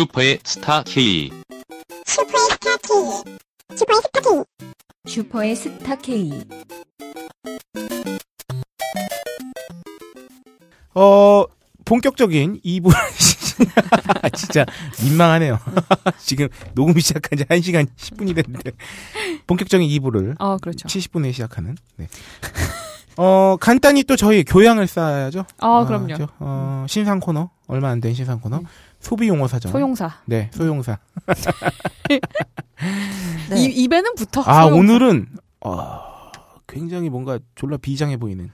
슈퍼의 스타 K. 슈퍼의 스타 K. 슈퍼의 스타 K. 슈퍼의 스타 K. 어, 본격적인 2부. 진짜 민망하네요. 지금 녹음 시작한 지 1시간 10분이 됐는데. 본격적인 2부를 어, 그렇죠. 70분에 시작하는. 네. 어, 간단히 또 저희 교양을 쌓아야죠. 어, 그럼요. 저, 어, 신상 코너. 얼마 안 된 신상 코너. 소비 용어 사전. 소용사. 네, 소용사. 네. 이, 입에는 붙어. 아, 소용사. 오늘은, 어, 굉장히 뭔가 졸라 비장해 보이는.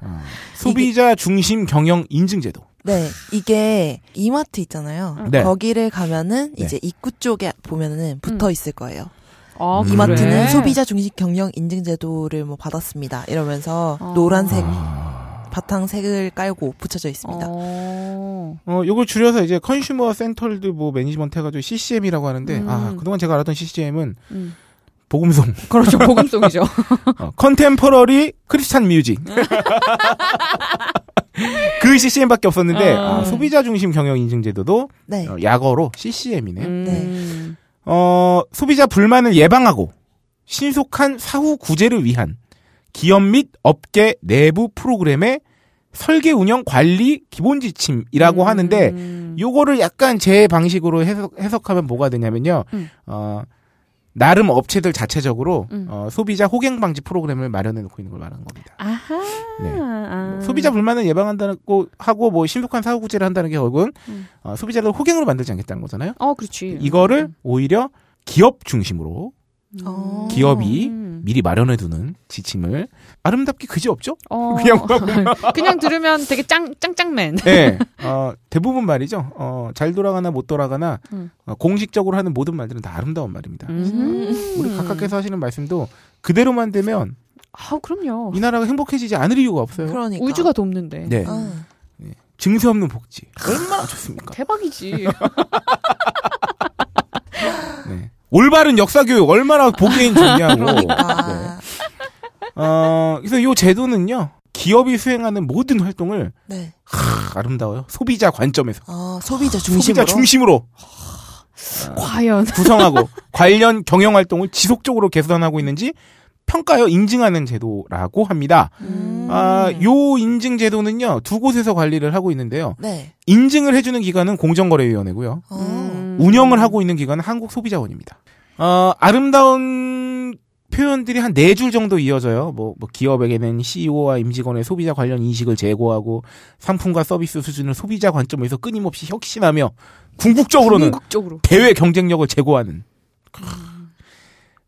어, 소비자 중심 경영 인증 제도. 네, 이게 이마트 있잖아요. 네. 거기를 가면은 네. 이제 입구 쪽에 보면은 붙어 있을 거예요. 아, 음. 이마트는 그래? 소비자 중심 경영 인증 제도를 뭐 받았습니다. 이러면서 어. 노란색 아. 바탕색을 깔고 붙여져 있습니다. 어. 어, 요걸 줄여서 이제 Consumer Centered 뭐 Management 해가지고 CCM이라고 하는데, 음. 아, 그동안 제가 알았던 CCM은 음. 복음송, 그렇죠. 복음송이죠. 어, Contemporary Christian Music. 그 CCM밖에 없었는데, 어. 아, 소비자 중심 경영 인증 제도도 네. 어, 약어로 CCM이네. 음. 어, 소비자 불만을 예방하고 신속한 사후 구제를 위한 기업 및 업계 내부 프로그램의 설계 운영 관리 기본 지침이라고 음. 하는데 요거를 약간 제 방식으로 해석, 해석하면 뭐가 되냐면요. 음. 어, 나름 업체들 자체적으로 음. 어, 소비자 호갱 방지 프로그램을 마련해 놓고 있는 걸 말하는 겁니다. 아하. 네. 아. 뭐 소비자 불만을 예방한다고 하고 뭐 신속한 사후 구제를 한다는 게 결국은 음. 어, 소비자를 호갱으로 만들지 않겠다는 거잖아요. 어, 그렇지. 이거를 오히려 기업 중심으로 어. 기업이 음. 미리 마련해 두는 지침을 아름답게 그지 없죠? 어. 그냥 그냥 들으면 되게 짱 짱짱맨. 네. 어, 대부분 말이죠. 어, 잘 돌아가나 못 돌아가나 음. 어, 공식적으로 하는 모든 말들은 다 아름다운 말입니다. 음. 우리 각각께서 하시는 말씀도 그대로만 되면 아, 그럼요. 이 나라가 행복해지지 않을 이유가 없어요. 그러니까. 우주가 돕는데. 네. 아, 증세 없는 복지. 얼마나 좋습니까? 대박이지. 네. 올바른 역사 교육 얼마나 보기엔 좋냐고. 네. 그러니까. 어, 그래서 이 제도는요. 기업이 수행하는 모든 활동을 네. 하, 아름다워요. 소비자 관점에서. 아, 소비자 중심으로. 소비자 중심으로 과연. 구성하고 관련 경영 활동을 지속적으로 개선하고 있는지 평가하여 인증하는 제도라고 합니다. 음. 아, 요 인증 제도는요. 두 곳에서 관리를 하고 있는데요. 네. 인증을 해주는 기관은 공정거래위원회고요. 어. 음. 운영을 하고 있는 기관은 한국소비자원입니다. 어, 아름다운 표현들이 한 네 줄 정도 이어져요. 뭐, 뭐 기업에게는 CEO와 임직원의 소비자 관련 인식을 제고하고 상품과 서비스 수준을 소비자 관점에서 끊임없이 혁신하며 궁극적으로는 궁극적으로. 대외 경쟁력을 제고하는.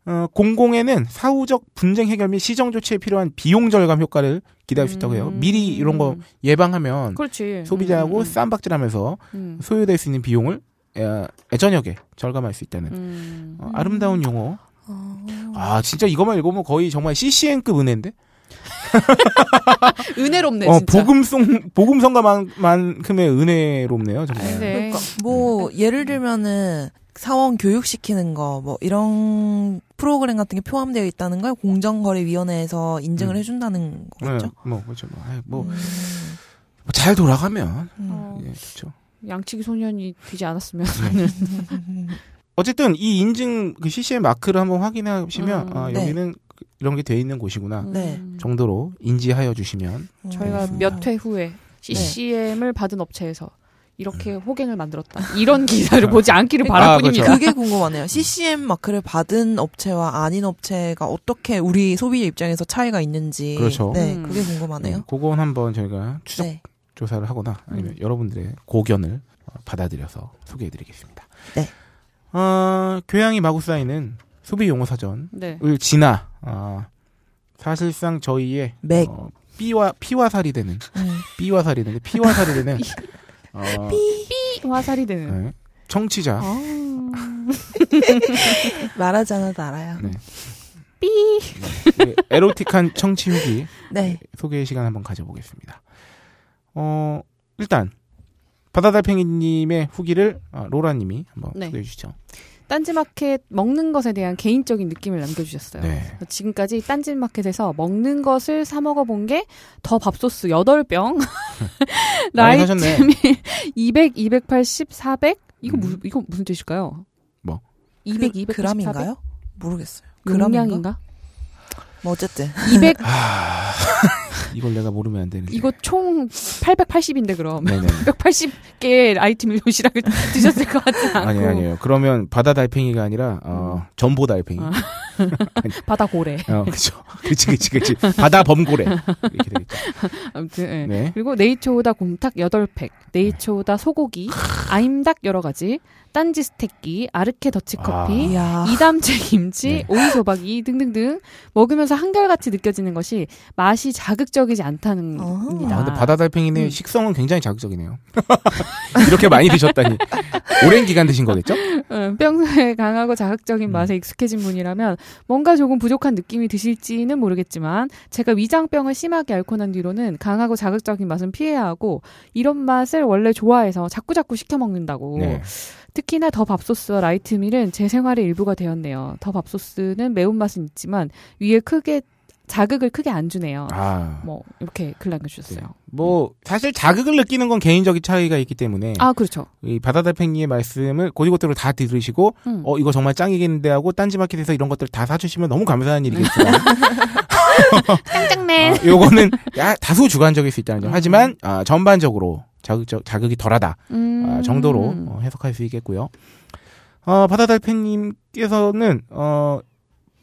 어, 공공에는 사후적 분쟁 해결 및 시정 조치에 필요한 비용 절감 효과를 기대할 수 있다고 해요. 음. 미리 이런 거 예방하면 그렇지. 소비자하고 음, 쌈박질하면서 음. 소요될 수 있는 비용을 에, 애저녁에 절감할 수 있다는 음. 어, 아름다운 용어. 어. 아 진짜 이것만 읽으면 거의 정말 CCN급 은혜인데. 은혜롭네 어 진짜. 복음송 복음성가만큼의 은혜롭네요 정말. 네. 그러니까 뭐 예를 들면은 사원 교육시키는 거 뭐 이런 프로그램 같은 게 포함되어 있다는 걸 공정거래위원회에서 인증을 음. 해준다는 거겠죠. 네, 뭐 그렇죠. 뭐, 뭐, 음. 뭐잘 돌아가면 음. 어, 예, 좋죠. 양치기 소년이 되지 않았으면. 어쨌든 이 인증 그 CCM 마크를 한번 확인하시면 음, 아, 네. 여기는 이런 게 돼 있는 곳이구나 네. 음. 정도로 인지하여 주시면 저희가 알겠습니다. 몇회 후에 CCM을 받은 업체에서 이렇게 음. 호갱을 만들었다. 이런 기사를 보지 않기를 바랄 아, 뿐입니다. 그렇죠. 그게 궁금하네요. CCM 마크를 받은 업체와 아닌 업체가 어떻게 우리 소비자 입장에서 차이가 있는지. 그렇죠. 네, 음. 그게 궁금하네요. 네, 그건 한번 저희가 추적 네. 조사를 하거나 아니면 음. 여러분들의 고견을 어, 받아들여서 소개해드리겠습니다. 네. 어, 교양이 마구 쌓이는 소비 용어 사전을 네. 지나 어, 사실상 저희의 맥. 어, 삐와 피와 살이 되는 음. 삐와 살이 되는 피와 살이 되는 어, 삐 화살이 되는. 네, 청취자 아. 말하지 않아도 알아요. 네. 삐. 네, 에로틱한 청취 후기 네. 소개 시간 한번 가져보겠습니다. 어, 일단 바다달팽이님의 후기를 어, 로라님이 한번 네. 소개해 주시죠. 딴지마켓 먹는 것에 대한 개인적인 느낌을 남겨주셨어요. 네. 지금까지 딴지마켓에서 먹는 것을 사 먹어본 게 더 밥소스 8병, 많이 사셨네. 라이트밀 200, 280, 400? 이거 음. 무슨, 이거 무슨 뜻일까요? 뭐? 200, 그, 280, 그람인가요? 모르겠어요. 그람인가? 용량인가? 뭐 어쨌든 200, 아, 이걸 내가 모르면 안 되는데. 이거 총 880인데 그럼. 네네. 180개의 라이트밀 도시락을 드셨을 것 같지 않고. 아니 아니에요. 그러면 바다 달팽이가 아니라 어, 전보 달팽이. 아. 바다 고래. 어, 그죠. 그치, 그치, 그치. 바다 범고래. 이렇게 되겠죠. 아무튼, 예. 네. 그리고 네이처오다 곰탕 8팩, 네이처오다 소고기, 아임닭 여러 가지, 딴지 스테끼, 아르케 더치커피, 이야 이담채 김치, 네. 오이소박이 등등등 먹으면서 한결같이 느껴지는 것이 맛이 자극적 이지 않다는 어허. 겁니다. 아, 근데 바다 달팽이네 음. 식성은 굉장히 자극적이네요. 이렇게 많이 드셨다니. 오랜 기간 드신 거겠죠? 어, 평소에 강하고 자극적인 음. 맛에 익숙해진 분이라면 뭔가 조금 부족한 느낌이 드실지는 모르겠지만 제가 위장병을 심하게 앓고 난 뒤로는 강하고 자극적인 맛은 피해야 하고 이런 맛을 원래 좋아해서 자꾸자꾸 시켜 먹는다고 네. 특히나 더 밥소스와 라이트밀은 제 생활의 일부가 되었네요. 더 밥소스는 매운맛은 있지만 위에 크게 자극을 크게 안 주네요. 아. 뭐 이렇게 글 남겨주셨어요. 뭐 사실 자극을 느끼는 건 개인적인 차이가 있기 때문에 아 그렇죠. 이 바다 달팽이의 말씀을 고지고대로 다 들으시고 음. 어 이거 정말 짱이겠는데 하고 딴지마켓에서 이런 것들 다 사주시면 너무 감사한 일이겠지만 짱짱맨. 아, 요거는 야, 다소 주관적일 수 있다는 점. 음. 하지만 아, 전반적으로 자극적 자극이 덜하다 음. 아, 정도로 어, 해석할 수 있겠고요. 어, 바다 달팽님께서는 어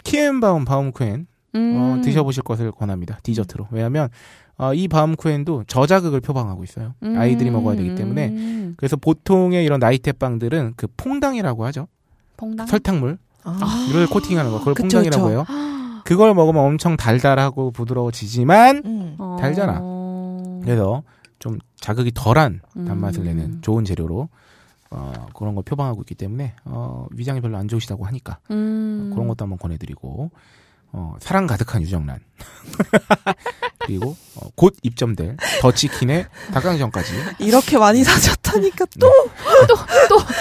키엔바움 바움쿠엔 어, 음. 드셔보실 것을 권합니다. 디저트로. 왜냐하면 어, 이 바움쿠엔도 저자극을 표방하고 있어요. 음. 아이들이 먹어야 되기 때문에 음. 그래서 보통의 이런 나이테 빵들은 그 퐁당이라고 하죠. 퐁당. 설탕물을 아. 코팅하는 거 그걸 그쵸, 퐁당이라고 그쵸. 해요. 그걸 먹으면 엄청 달달하고 부드러워지지만 음. 어. 달잖아. 그래서 좀 자극이 덜한 단맛을 음. 내는 좋은 재료로 어, 그런 걸 표방하고 있기 때문에 어, 위장이 별로 안 좋으시다고 하니까 음. 그런 것도 한번 권해드리고 어, 사랑 가득한 유정란 그리고 어, 곧 입점될 더치킨의 닭강정까지 이렇게 많이 사셨다니까 또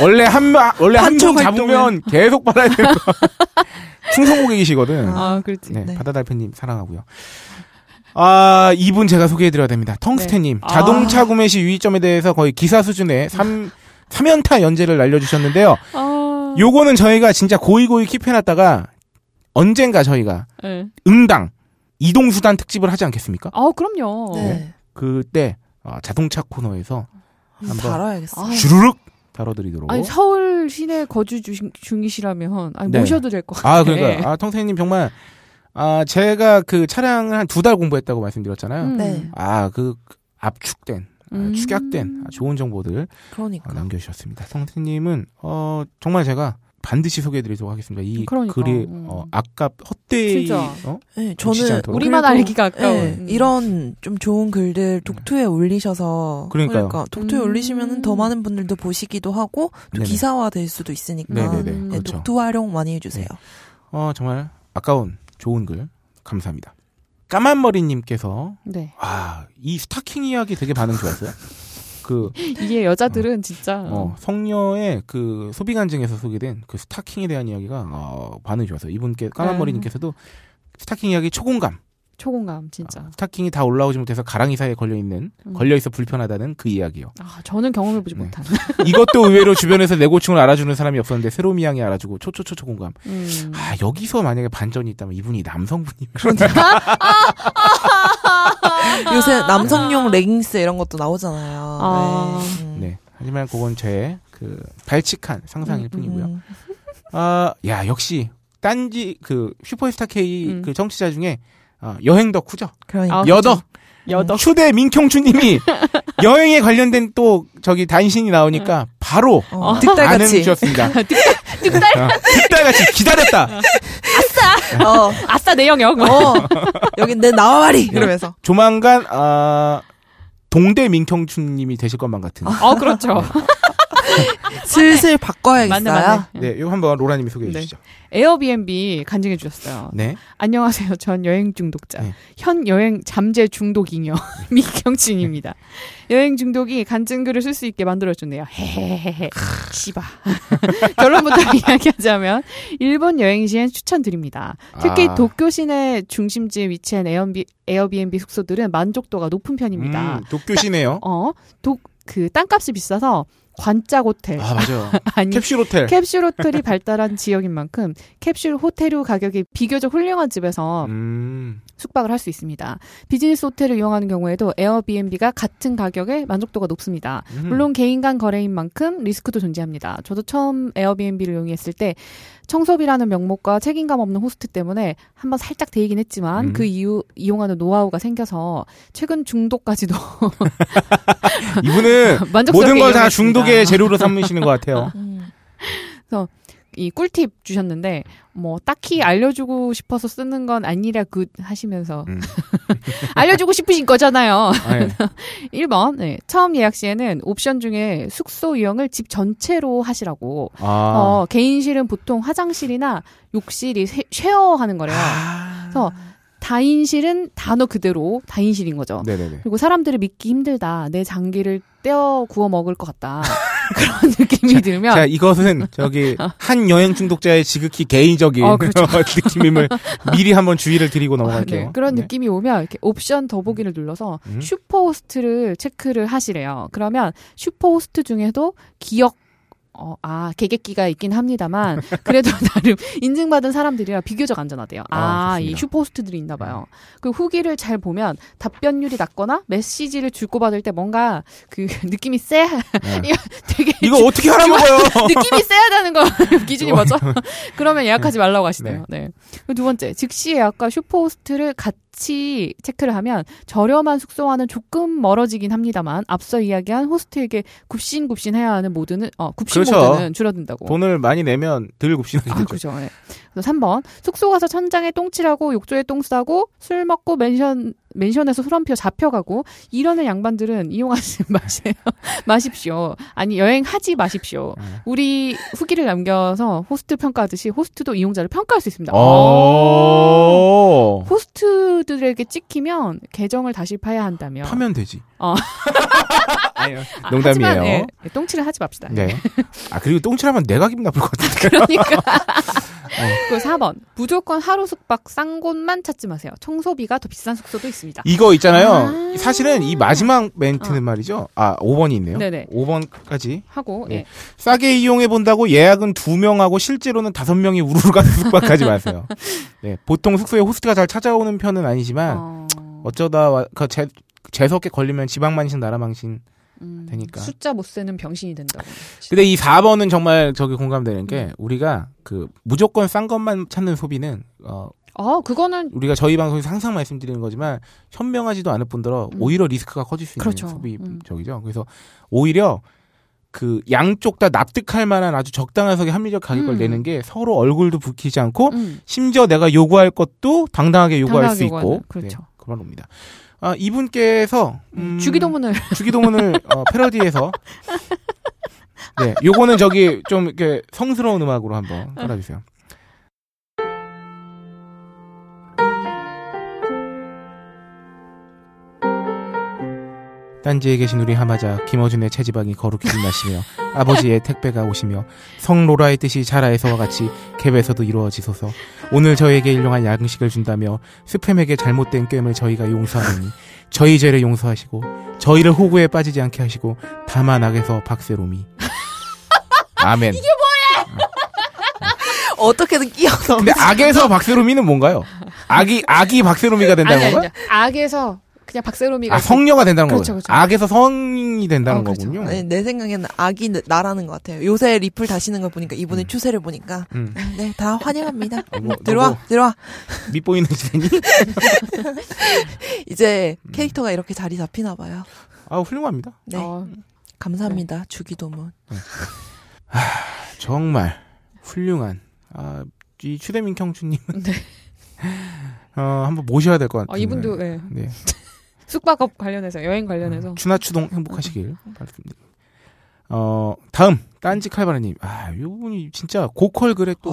원래 한 마- 원래 한 판촉 명 잡으면 계속 받아야 되는 거 충성 고객이시거든. 아, 그렇지. 네, 네. 바다달팽님 사랑하고요. 아, 이분 제가 소개해드려야 됩니다. 텅스텐님. 네. 자동차 구매 시 유의점에 대해서 거의 기사 수준의 3, 3연타 연재를 날려주셨는데요. 아. 요거는 저희가 진짜 고이고이 킵해놨다가 언젠가 저희가 네. 응당 이동수단 특집을 하지 않겠습니까? 아, 그럼요. 네. 그때 아, 자동차 코너에서 한번. 아, 주르륵 다뤄드리도록. 아니 서울 시내 거주 중, 중이시라면 아니, 네. 모셔도 될 것 같아요. 아, 그러니까. 아, 텅스텐님 정말, 아, 제가 그 차량을 한 두 달 공부했다고 말씀드렸잖아요. 음. 네. 아, 그 압축된, 아, 음. 축약된 아, 좋은 정보들 그러니까. 어, 남겨주셨습니다. 성태님은 어 정말 제가 반드시 소개해드리도록 하겠습니다. 이 그러니까, 글이 음. 어, 아까 헛되이 진짜. 어? 네, 저는. 우리만 알기가 아까운. 네, 음. 이런 좀 좋은 글들 독투에 올리셔서 그러니까요. 그러니까 독투에 음. 올리시면은 더 많은 분들도 보시기도 하고 또 네네. 기사화 될 수도 있으니까 네네네. 음. 네, 그렇죠. 독투 활용 많이 해주세요. 어 정말 아까운 좋은 글 감사합니다. 까만머리님께서 네. 아이 스타킹 이야기 되게 반응 좋았어요. 그 이게 여자들은 진짜 어, 성녀의 그 소비 간증에서 소개된 그 스타킹에 대한 이야기가 어, 반응이 좋았어요. 이분께 까만머리님께서도 스타킹 이야기 초공감. 초공감 진짜. 아, 스타킹이 다 올라오지 못해서 가랑이 사이에 걸려 있는 음. 걸려 있어 불편하다는 그 이야기요. 아, 저는 경험해 보지 네. 못한. 이것도 의외로 주변에서 내 고충을 알아주는 사람이 없었는데 새로미 양이 알아주고 초초초 초 공감. 음. 아 여기서 만약에 반전이 있다면 이분이 남성분이면 요새 남성용 레깅스 이런 것도 나오잖아요. 아. 네. 음. 네. 하지만 그건 제 그 발칙한 상상일 음, 뿐이고요. 음. 아, 야 역시 딴지 그 슈퍼스타 K 음. 그 정치자 중에 아, 여행 덕후죠. 그러니까. 아, 여덕 여덕. 추대 민경춘님이 여행에 관련된 또 저기 단신이 나오니까 바로 어, 득달같이. 주셨습니다. 득달 득달같이 기다렸다. 어, 아싸 내 영역. 어, 여긴 내 나와바리 이러면서. 조만간 아 동대 민경춘님이 되실 것만 같은. 어 그렇죠. 슬슬 바꿔야겠어요. 맞네, 맞네. 네, 이거 한번 로라님이 소개해 네. 주시죠. 에어비앤비 간증해 주셨어요. 네. 안녕하세요. 전 여행 중독자. 네. 현 여행 잠재 중독잉여 미경진입니다. 여행 중독이 간증글을 쓸 수 있게 만들어줬네요. 헤헤헤헤. 씨바. 결론부터 이야기하자면 일본 여행 시엔 추천드립니다. 특히 아. 도쿄 시내 중심지에 위치한 에어비, 에어비앤비 숙소들은 만족도가 높은 편입니다. 음, 도쿄시네요. 어, 독, 그 땅값이 비싸서 관짝 호텔 아, 맞아요. 아니 캡슐 호텔. 캡슐 호텔이 발달한 지역인 만큼 캡슐 호텔 가격이 비교적 훌륭한 집에서 음. 숙박을 할 수 있습니다. 비즈니스 호텔을 이용하는 경우에도 에어비앤비가 같은 가격에 만족도가 높습니다. 음. 물론 개인 간 거래인 만큼 리스크도 존재합니다. 저도 처음 에어비앤비를 이용했을 때 청소비라는 명목과 책임감 없는 호스트 때문에 한번 살짝 데이긴 했지만 음. 그 이후 이용하는 노하우가 생겨서 최근 중독까지도 이분은 모든 걸 다. 중독의 재료로 삼으시는 것 같아요. 음. 이 꿀팁 주셨는데 뭐 딱히 알려주고 싶어서 쓰는 건 아니라구 하시면서 음. 알려주고 싶으신 거잖아요. 아니, 1번 네. 처음 예약 시에는 옵션 중에 숙소 이용을 집 전체로 하시라고. 아. 어, 개인실은 보통 화장실이나 욕실이 sha- share하는 거래요. 아. 그래서 다인실은 단어 그대로 다인실인 거죠. 네네네. 그리고 사람들을 믿기 힘들다. 내 장기를 떼어 구워 먹을 것 같다. 그런 느낌이 들면 자, 이것은 저기 한 여행 중독자의 지극히 개인적인 어, 그렇죠. 느낌임을 미리 한번 주의를 드리고 어, 넘어갈게요. 네, 그런 네. 느낌이 오면 이렇게 옵션 더보기를 눌러서 음. superhost를 체크를 하시래요. 그러면 superhost 중에도 기억 어, 아, 개객기가 있긴 합니다만, 그래도 나름 인증받은 사람들이라 비교적 안전하대요. 아, 아. 이 superhost들이 있나 봐요. 그 후기를 잘 보면 답변율이 낮거나 메시지를 주고받을 때 뭔가 그 느낌이 세, 네. 이거 되게 이거 어떻게 하라고요? 느낌이 세야 되는 거 기준이 뭐죠? 그러면 예약하지 말라고 하시네요. 네. 그리고 두 번째, 즉시 예약과 superhost를 같이 체크를 하면 저렴한 숙소와는 조금 멀어지긴 합니다만 앞서 이야기한 호스트에게 굽신굽신 해야 하는 모드는 어 굽신 그렇죠. 모드는 줄어든다고. 돈을 많이 내면 덜 굽신하게 아. 그죠. 네. 그래서 3번. 숙소 가서 천장에 똥칠하고 욕조에 똥 싸고 술 먹고 맨션 맨션에서 술한표 잡혀가고 이러는 양반들은 이용하지 마세요. 마십시오. 아니 여행하지 마십시오. 네. 우리 후기를 남겨서 호스트 평가하듯이 호스트도 이용자를 평가할 수 있습니다. 어. 호스트들에게 찍히면 계정을 다시 파야 한다며. 파면 되지. 어. 아니요. 아, 농담이에요. 하지만, 예, 똥칠을 하지 맙시다. 네. 아 그리고 똥칠하면 내가 기분 나쁠 것 같은데. 그러니까. 어. 그 4번. 무조건 하루 숙박 싼 곳만 찾지 마세요. 청소비가 더 비싼 숙소도 있습니다. 이거 있잖아요. 아. 사실은 이 마지막 멘트는 말이죠. 아 5번이 있네요. 네네. 5번까지 하고, 네. 예. 싸게 이용해 본다고 예약은 두 명하고 실제로는 다섯 명이 우르르 가서 숙박하지 마세요. 네, 보통 숙소에 호스트가 잘 찾아오는 편은 아니지만 어, 어쩌다 와- 그 재, 재수없게 걸리면 지방만신 나라망신. 음, 되니까. 숫자 못 세는 병신이 된다고. 근데 이 4번은 정말 저기 공감되는 게 우리가 그 무조건 싼 것만 찾는 소비는 어 아, 그거는 우리가 저희 방송에서 항상 말씀드리는 거지만 현명하지도 않을 뿐더러 음. 오히려 리스크가 커질 수 있는 그렇죠. 소비 음. 적이죠. 그래서 오히려 그 양쪽 다 납득할 만한 아주 적당한 석의 합리적 가격을 음. 내는 게 서로 얼굴도 붉히지 않고 음, 심지어 내가 요구할 것도 당당하게 요구할 당당하게 수 요구하는, 있고 그렇죠. 네, 그런 겁니다. 아, 이분께서 음, 주기도문을 주기도문을 어, 패러디해서 네, 요거는 저기 좀 이렇게 성스러운 음악으로 한번 깔아주세요. 딴지에 계신 우리 하마자 김어준의 체지방이 거룩히 빛나시며 아버지의 택배가 오시며 성로라의 뜻이 자라에서와 같이 갭에서도 이루어지소서 오늘 저에게 일용할 양식을 준다며 스팸에게 잘못된 꿰을 저희가 용서하니 저희 죄를 용서하시고 저희를 호구에 빠지지 않게 하시고 다만 악에서 박세롬이 아멘 어떻게든 끼어넣어. 근데 악에서 박세롬이는 뭔가요? 악이 악이 박세롬이가 된다는? 아니, 악에서 그냥 박세롬이가 아 성녀가 된다는 그렇죠, 거예요. 그렇죠. 악에서 성이 된다는 어, 그렇죠. 거군요. 네, 내 생각에는 악이 나라는 것 같아요. 요새 리플 다시는 걸 보니까 이분의 음. 추세를 보니까 음. 네 다 환영합니다. 어, 뭐, 들어와 너 들어와. 밑보이는 시대니? 이제 음. 캐릭터가 이렇게 자리 잡히나 봐요. 아 훌륭합니다. 네 어, 감사합니다 주기도문. 정말 훌륭한. 아, 이 추대민 경주님은 네. 어, 한번 모셔야 될 것 같아요. 어, 이분도 예. 네. 숙박업 관련해서 여행 관련해서 추나추동 행복하시길 바랍니다. 어, 다음, 딴지 칼바라님. 아, 요 분이 진짜 고퀄 글에 또.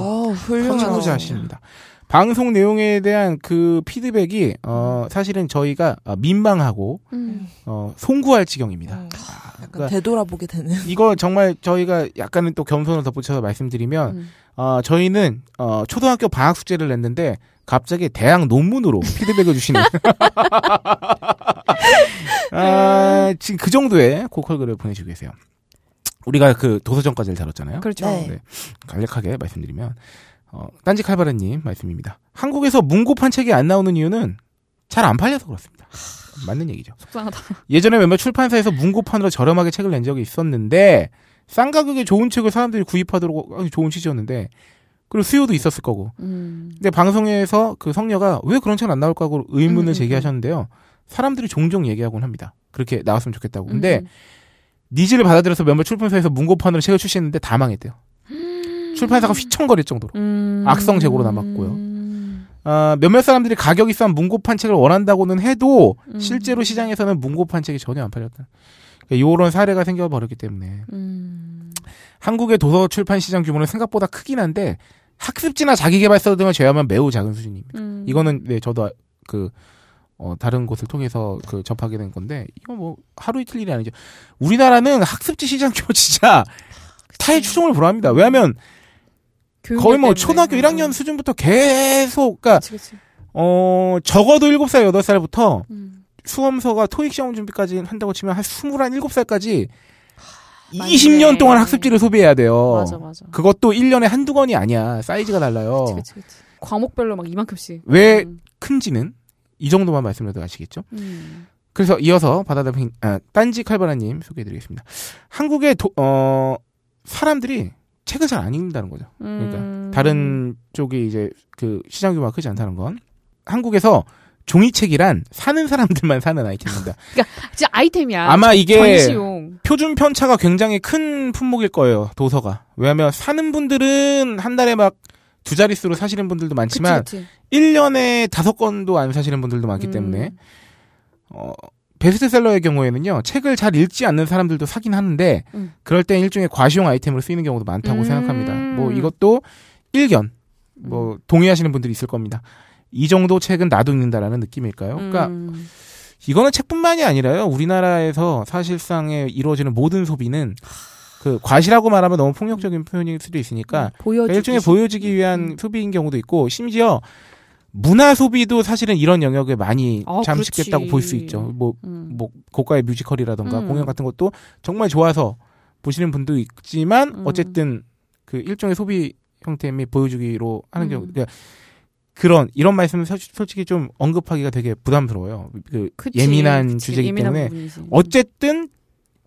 선구자십니다. 방송 내용에 대한 그 피드백이, 어, 사실은 저희가 어, 민망하고, 음. 어, 송구할 지경입니다. 음, 약간 그러니까 되돌아보게 되는. 이거 정말 저희가 약간은 또 겸손을 덧붙여서 말씀드리면, 음. 어, 저희는, 어, 초등학교 방학 숙제를 냈는데, 갑자기 대학 논문으로 피드백을 주시는. 아, 지금 그 정도의 고퀄 글을 보내주고 계세요. 우리가 그 도서정까지를 다뤘잖아요. 그렇죠. 네. 네. 간략하게 말씀드리면, 어, 딴지 칼바라님 말씀입니다. 한국에서 문고판 책이 안 나오는 이유는 잘 안 팔려서 그렇습니다. 맞는 얘기죠. 속상하다. 예전에 몇몇 출판사에서 문고판으로 저렴하게 책을 낸 적이 있었는데 싼 가격에 좋은 책을 사람들이 구입하도록 아주 좋은 취지였는데 그리고 수요도 있었을 거고 음. 근데 방송에서 그 성녀가 왜 그런 책은 안 나올까 하고 의문을 음, 음, 제기하셨는데요 사람들이 종종 얘기하곤 합니다 그렇게 나왔으면 좋겠다고 근데 음. needs를 받아들여서 몇몇 출판사에서 문고판으로 책을 출시했는데 다 망했대요 출판사가 휘청거릴 정도로 음. 악성 재고로 남았고요. 음. 아, 몇몇 사람들이 가격이 싼 문고판 책을 원한다고는 해도 음. 실제로 시장에서는 문고판 책이 전혀 안 팔렸다. 그러니까 이런 사례가 생겨버렸기 때문에 음. 한국의 도서 출판 시장 규모는 생각보다 크긴 한데 학습지나 자기개발서 등을 제외하면 매우 작은 수준입니다. 음. 이거는 네 저도 그 어, 다른 곳을 통해서 그 접하게 된 건데 이거 뭐 하루 이틀 일이 아니죠. 우리나라는 학습지 시장 규모 진짜 타의 추종을 불허합니다. 왜냐하면 거의 뭐 때문에. 초등학교 음. 1학년 수준부터 계속 그러니까 그치, 그치. 어 적어도 7살 8살부터 음. 수험서가 토익 시험 준비까지 한다고 치면 한 21, 7살까지 맞네. 20년 동안 학습지를 소비해야 돼요. 맞아, 맞아. 그것도 1년에 한두 권이 아니야. 사이즈가 달라요. 그치, 그치, 그치. 과목별로 막 이만큼씩. 왜 음. 큰지는 이 정도만 말씀드려도 아시겠죠? 음. 그래서 이어서 바다다핑 아, 딴지 칼바라님 소개해드리겠습니다. 한국의 도- 어, 사람들이 책을 잘 안 읽는다는 거죠. 그러니까 음. 다른 쪽이 이제 그 시장 규모가 크지 않다는 건 한국에서 종이책이란 사는 사람들만 사는 아이템입니다. 진짜 아이템이야. 아마 이게 전시용. 표준 편차가 굉장히 큰 품목일 거예요. 도서가. 왜냐하면 사는 분들은 한 달에 막 두 자릿수로 사시는 분들도 많지만 그치, 그치. 1년에 다섯 권도 안 사시는 분들도 많기 음. 때문에 어, 베스트셀러의 경우에는요 책을 잘 읽지 않는 사람들도 사긴 하는데 음. 그럴 땐 일종의 과시용 아이템으로 쓰이는 경우도 많다고 음. 생각합니다. 뭐 이것도 일견 뭐 동의하시는 분들이 있을 겁니다. 이 정도 책은 나도 읽는다라는 느낌일까요? 그러니까 음. 이거는 책뿐만이 아니라요. 우리나라에서 사실상에 이루어지는 모든 소비는 그 과시라고 말하면 너무 폭력적인 표현일 수도 있으니까 보여주기. 일종의 보여주기 위한 음. 소비인 경우도 있고 심지어 문화 소비도 사실은 이런 영역에 많이 아, 잠식됐다고. 볼 수 있죠. 뭐, 음. 뭐 고가의 뮤지컬이라던가 음. 공연 같은 것도 정말 좋아서 보시는 분도 있지만 음. 어쨌든 그 일종의 소비 형태 및 보여주기로 하는 음. 경우 그러니까 그런 이런 말씀은 사- 솔직히 좀 언급하기가 되게 부담스러워요. 그 그치, 예민한 그치. 주제이기 예민한 때문에 부분이지. 어쨌든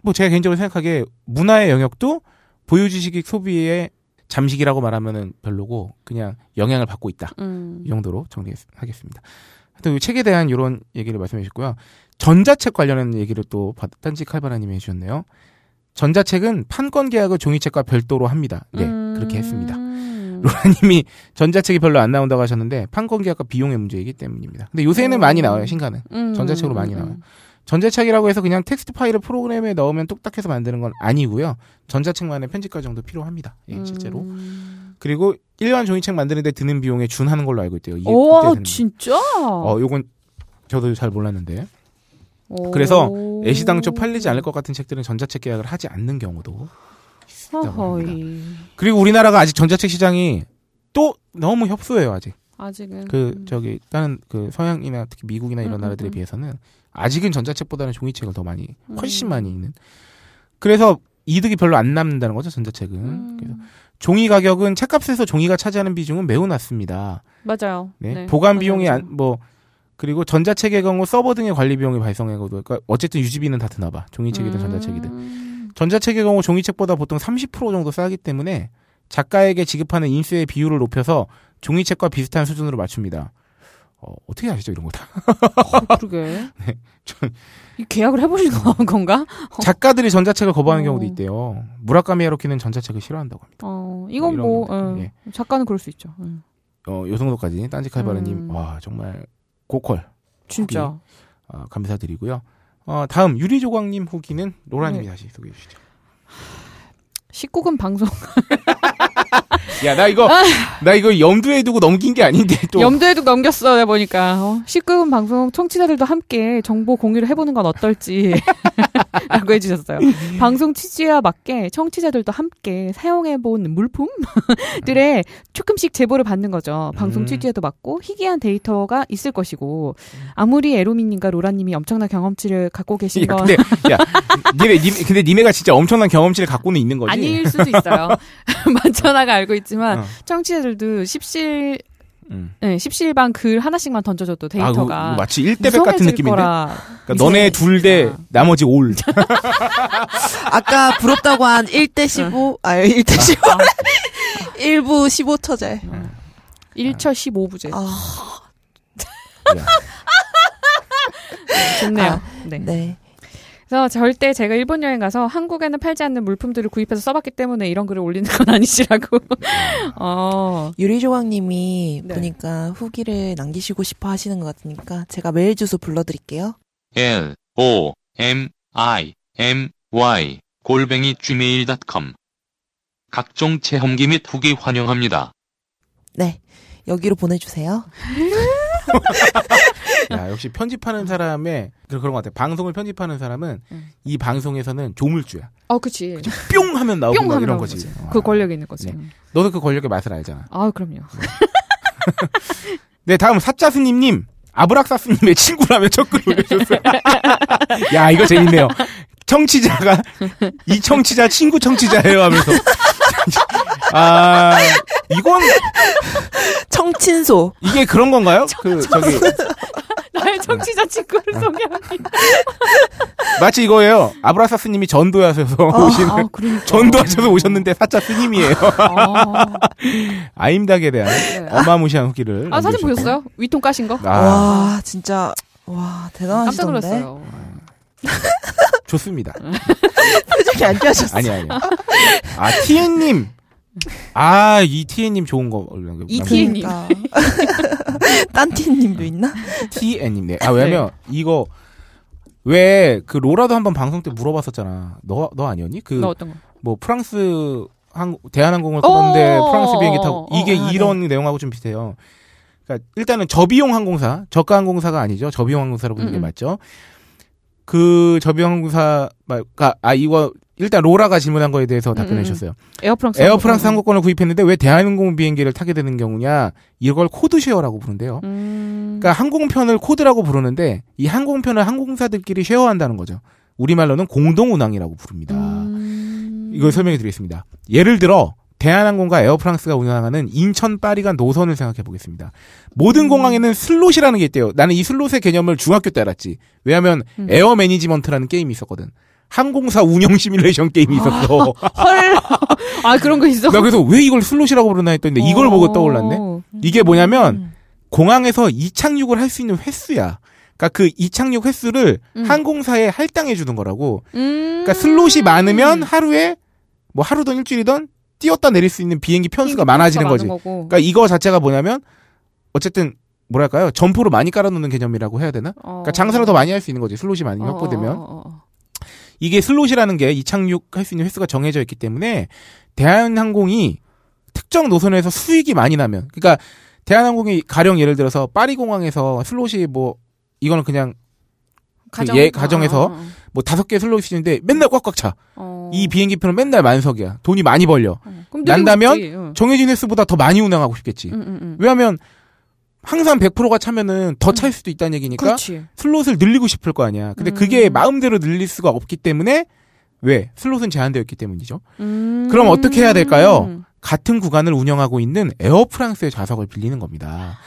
뭐 제가 개인적으로 생각하기에 문화의 영역도 보여주시기 소비의 잠식이라고 말하면은 별로고 그냥 영향을 받고 있다 음. 이 정도로 정리하겠습니다. 하여튼 이 책에 대한 이런 얘기를 말씀해 주셨고요. 전자책 관련한 얘기를 또 바- 딴지 칼바라님이 해주셨네요. 전자책은 판권 계약을 종이책과 별도로 합니다. 네 그렇게 했습니다. 음. 로라님이 전자책이 별로 안 나온다고 하셨는데 판권 계약과 비용의 문제이기 때문입니다. 근데 요새는 음. 많이 나와요 신간은. 음. 전자책으로 많이 나와요. 전자책이라고 해서 그냥 텍스트 파일을 프로그램에 넣으면 뚝딱해서 만드는 건 아니고요. 전자책만의 편집 과정도 필요합니다. 예, 실제로. 음. 그리고 일반 종이책 만드는데 드는 비용에 준하는 걸로 알고 있대요. 이게 오, 진짜? 어, 요건 저도 잘 몰랐는데. 오. 그래서 애시당초 팔리지 않을 것 같은 책들은 전자책 계약을 하지 않는 경우도 있다고 합니다. 그리고 우리나라가 아직 전자책 시장이 또 너무 협소해요, 아직. 아직은. 그 음. 저기 다른 그 서양이나 특히 미국이나 이런 음, 나라들에 음, 음. 비해서는 아직은 전자책보다는 종이책을 더 많이 훨씬 음. 많이 읽는. 그래서 이득이 별로 안 남는다는 거죠 전자책은. 음. 그래서 종이 가격은 책값에서 종이가 차지하는 비중은 매우 낮습니다. 맞아요. 네. 보관 비용이 안, 뭐 그리고 전자책의 경우 서버 등의 관리 비용이 발생하고도 그러니까 어쨌든 유지비는 다 드나 봐. 종이책이든 전자책이든. 음. 전자책의 경우 종이책보다 보통 30% 정도 싸기 때문에 작가에게 지급하는 인수의 비율을 높여서 종이책과 비슷한 수준으로 맞춥니다. 어, 어떻게 아시죠 이런 거 다? 어, 그러게. 전- 이 계약을 해보신 건가? 작가들이 전자책을 거부하는 어. 경우도 있대요. 무라카미 하루키는 전자책을 싫어한다고 합니다. 어, 이건 뭐, 것들, 어, 예. 작가는 그럴 수 있죠. 음. 어, 요 정도까지 딴지 칼바르님 음. 와 정말 고퀄 진짜. 어, 감사드리고요. 어, 다음 유리조광님 후기는 로라님이 네. 다시 소개해 주시죠. 19금 방송 야, 나 이거, 나 이거 염두에 두고 넘긴 게 아닌데, 또. 염두에도 넘겼어 내가 보니까 어, 19금 방송 청취자들도 함께 정보 공유를 해보는 건 어떨지 라고 해주셨어요. 방송 취지와 맞게 청취자들도 함께 사용해본 물품들의 조금씩 제보를 받는 거죠. 방송 음. 취지에도 맞고 희귀한 데이터가 있을 것이고 아무리 에로미님과 로라님이 엄청난 경험치를 갖고 계신 야, 건 근데, 야, 니네, 니 근데 니네가 진짜 엄청난 경험치를 갖고는 있는 거지. 아닐 수도 있어요. 만천하가 알고 있지만 어. 청취자들도 십실 음. 네, 십실방 글 하나씩만 던져줘도 아, 데이터가 마치 1대100 같은 느낌인데. 그러니까 너네 둘 대 나머지 올. 아까 부럽다고 한 1대 15, 아, 1대 15. 1부 15처제. 1처 15부제. 아, 야. 좋네요. 아, 네. 네. 그래서 절대 제가 일본 여행 가서 한국에는 팔지 않는 물품들을 구입해서 써봤기 때문에 이런 글을 올리는 건 아니시라고. 어. 유리조각님이 네. 보니까 후기를 남기시고 싶어 하시는 것 같으니까 제가 메일 주소 불러드릴게요. L O M I M Y 골뱅이 gmail.com 각종 체험기 및 후기 환영합니다. 네. 여기로 보내주세요. 야, 역시 편집하는 사람의 그- 그런 것 같아. 방송을 편집하는 사람은 음. 이 방송에서는 조물주야. 어, 그치. 뿅 하면 나오고 뿅막 하면 이런 거지. 거지. 와. 그 권력이 있는 거지. 네. 너도 그 권력의 맛을 알잖아. 아, 그럼요. 네, 다음 사짜스님님. 아브락사스님의 친구라며 첫 글을 올려주셨어요. 야, 이거 재밌네요. 청취자가 이 청취자 친구 청취자예요 하면서. 아, 이건 청친소. 이게 그런 건가요? 그 저기 나의 청취자 친구를 소개하기. 마치 이거예요. 아브라사 스님이 전도하셔서 오신 아, 그러니까. 전도하셔서 오셨는데 사짜 스님이에요. 아, 아임닭에 대한 네. 어마무시한 후기를. 아, 사진. 보셨어요? 위통 까신 거? 아, 와, 진짜, 와, 깜짝 대단하시던데. 놀랐어요. 좋습니다. 표정이 안 좋아졌어. 아니 아니. 아 티엔님. 아 이 티엔님 좋은 거. 이 TN 님. 그러니까. 딴티님도 있나? 티엔님. 네. 아 왜냐면 이거 왜 그 로라도 한번 방송 때 물어봤었잖아. 너 너 아니었니? 그 너 어떤 거? 뭐 프랑스 항 대한항공을 끊었는데 어, 프랑스 비행기 어, 타고 어, 이게 아, 이런 내용하고 좀 비슷해요. 그러니까 일단은 저비용 항공사, 저가 항공사가 아니죠. 저비용 항공사로 부르는 게 음, 음. 맞죠. 그 저비용 항공사, 그러니까 아 이거 일단 로라가 질문한 거에 대해서 답변해 음, 음. 주셨어요. 에어프랑스. 에어프랑스 항공권을 구입했는데 왜 대한항공 비행기를 타게 되는 경우냐? 이걸 codeshare라고 부른대요. 음. 그러니까 항공편을 코드라고 부르는데 이 항공편을 항공사들끼리 share한다는 거죠. 우리말로는 공동 운항이라고 부릅니다. 음. 이걸 설명해 드리겠습니다. 예를 들어 대한항공과 에어프랑스가 운항하는 인천 파리 간 노선을 생각해 보겠습니다. 모든 음. 공항에는 슬롯이라는 게 있대요. 나는 이 슬롯의 개념을 중학교 때 알았지. 왜냐하면 음. Air Management라는 게임이 있었거든. 항공사 운영 시뮬레이션 게임이 있었어. 헐. 아, 그런 거 있어? 나 그래서 왜 이걸 슬롯이라고 부르나 했더니 이걸 보고 떠올랐네. 어. 이게 뭐냐면 음. 공항에서 이착륙을 할 수 있는 횟수야. 그러니까 그 이착륙 횟수를 음. 항공사에 할당해 주는 거라고. 음. 그러니까 슬롯이 많으면 하루에 뭐 하루든 일주일이든 띄웠다 내릴 수 있는 비행기 편수가 많아지는 거지. 그러니까 이거 자체가 뭐냐면 어쨌든 뭐랄까요 점포를 많이 깔아놓는 개념이라고 해야 되나? 어. 그러니까 장사를 더 많이 할 수 있는 거지 슬롯이 많이 어, 확보되면 어, 어, 어. 이게 슬롯이라는 게 이착륙할 수 있는 횟수가 정해져 있기 때문에 대한항공이 특정 노선에서 수익이 많이 나면 그러니까 대한항공이 가령 예를 들어서 파리 공항에서 슬롯이 뭐 이거는 그냥 그 가정? 예, 가정에서 어, 어, 뭐 다섯 개 슬롯이 있는데 맨날 꽉꽉 차. 어. 이 비행기 표는 맨날 만석이야. 돈이 많이 벌려. 어. 난다면. 정해진 횟수보다 더 많이 운항하고 싶겠지. 응, 응, 응. 왜냐하면 항상 100%가 차면은 더 찰 수도 있다는 얘기니까 그렇지. 슬롯을 늘리고 싶을 거 아니야. 근데 음. 그게 마음대로 늘릴 수가 없기 때문에 왜 슬롯은 제한되어 있기 때문이죠. 음. 그럼 어떻게 해야 될까요? 같은 구간을 운영하고 있는 에어프랑스의 좌석을 빌리는 겁니다.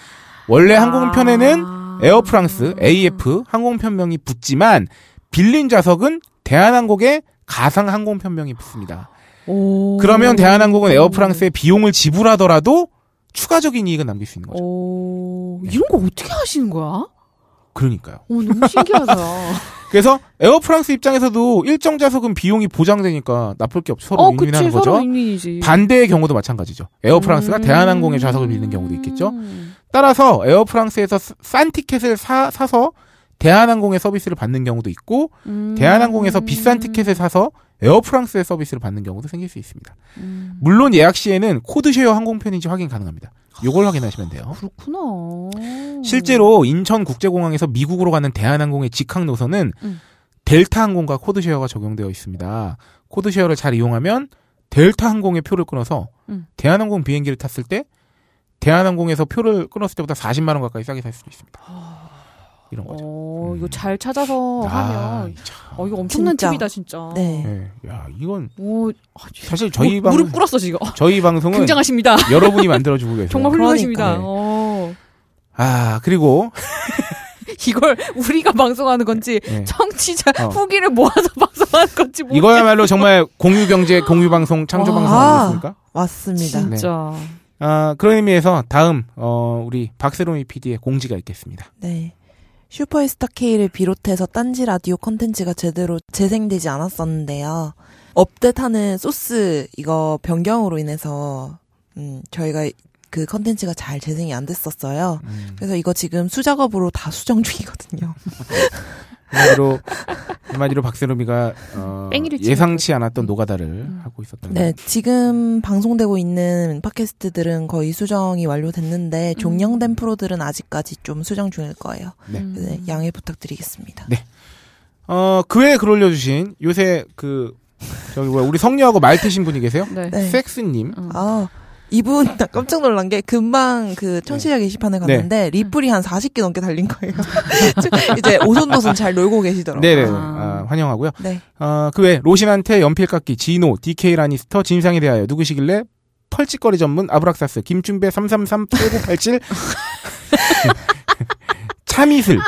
원래 항공편에는 아. 에어프랑스 AF 항공편명이 붙지만 빌린 좌석은 대한항공의 가상 항공편명이 붙습니다. 오. 그러면 대한항공은 에어프랑스의 비용을 지불하더라도 추가적인 이익은 남길 수 있는 거죠. 오. 이런 거 어떻게 하시는 거야? 그러니까요. 어, 너무 신기하다. 그래서 에어프랑스 입장에서도 일정 좌석은 비용이 보장되니까 나쁠 게 없어 서로 어, 윈윈하는 그치. 거죠. 서로 윈윈이지. 반대의 경우도 마찬가지죠. 에어프랑스가 음. 대한항공의 좌석을 빌리는 경우도 있겠죠. 따라서 에어프랑스에서 스- 싼 티켓을 사, 사서 대한항공의 서비스를 받는 경우도 있고 음. 대한항공에서 비싼 티켓을 사서 에어프랑스의 서비스를 받는 경우도 생길 수 있습니다. 음. 물론 예약 시에는 codeshare 항공편인지 확인 가능합니다. 요걸 확인하시면 돼요. 그렇구나. 실제로 인천국제공항에서 미국으로 가는 대한항공의 직항 노선은 음. 델타 항공과 codeshare가 적용되어 있습니다. codeshare를 잘 이용하면 델타 항공의 표를 끊어서 음. 대한항공 비행기를 탔을 때 대한항공에서 표를 끊었을 때보다 40만 원 가까이 싸게 살 수도 있습니다. 이런 거죠. 어, 음. 이거 잘 찾아서 아, 하면 참. 어 이거 엄청난 진짜. 팁이다 진짜. 네. 네. 야, 이건 오, 아, 사실 저희 무- 방 무릎 꿇었어 지금. 어, 저희 방송은 굉장하십니다. 여러분이 만들어 주고 계세요. 정말 훌륭하십니다. 그러니까. 어. 아, 그리고 이걸 우리가 방송하는 건지 네. 청취자 어. 후기를 모아서 방송하는 건지 모르겠 이거야말로 정말 공유 경제, 공유 방송, 창조 와. 방송 아니겠습니까? 맞습니다. 네. 진짜. 아, 그런 의미에서 다음 어, 우리 박세롬이 PD의 공지가 있겠습니다. 네. 슈퍼스타 K를 비롯해서 딴지 라디오 컨텐츠가 제대로 재생되지 않았었는데요. 업데이트하는 소스 이거 변경으로 인해서 음, 저희가 그 컨텐츠가 잘 재생이 안 됐었어요. 음, 그래서 이거 지금 수작업으로 다 수정 중이거든요. 한마디로 한마디로 박세롬이가 어, 예상치 않았던 노가다를 음. 하고 있었다는 네, 지금 방송되고 있는 팟캐스트들은 거의 수정이 완료됐는데 종영된 프로들은 아직까지 좀 수정 중일 거예요. 네. 음. 네, 양해 부탁드리겠습니다. 네. 어, 그 외에 글 올려주신 요새 그 저기 뭐야 우리 성녀하고 말 트신 분이 계세요? 네. 네. 섹스님. 어. 아, 이분 나 깜짝 놀란 게 금방 그 청취자 게시판에 갔는데 리플이 한 40개 넘게 달린 거예요. 이제 오손도손 잘 놀고 계시더라고요. 네네. 아. 아, 환영하고요. 네. 어, 그 외 로신한테 연필깎기, 지노, DK 라니스터, 진상에 대하여 누구시길래 펄찌거리 전문 아브락사스, 김준배 333 8987 참이슬,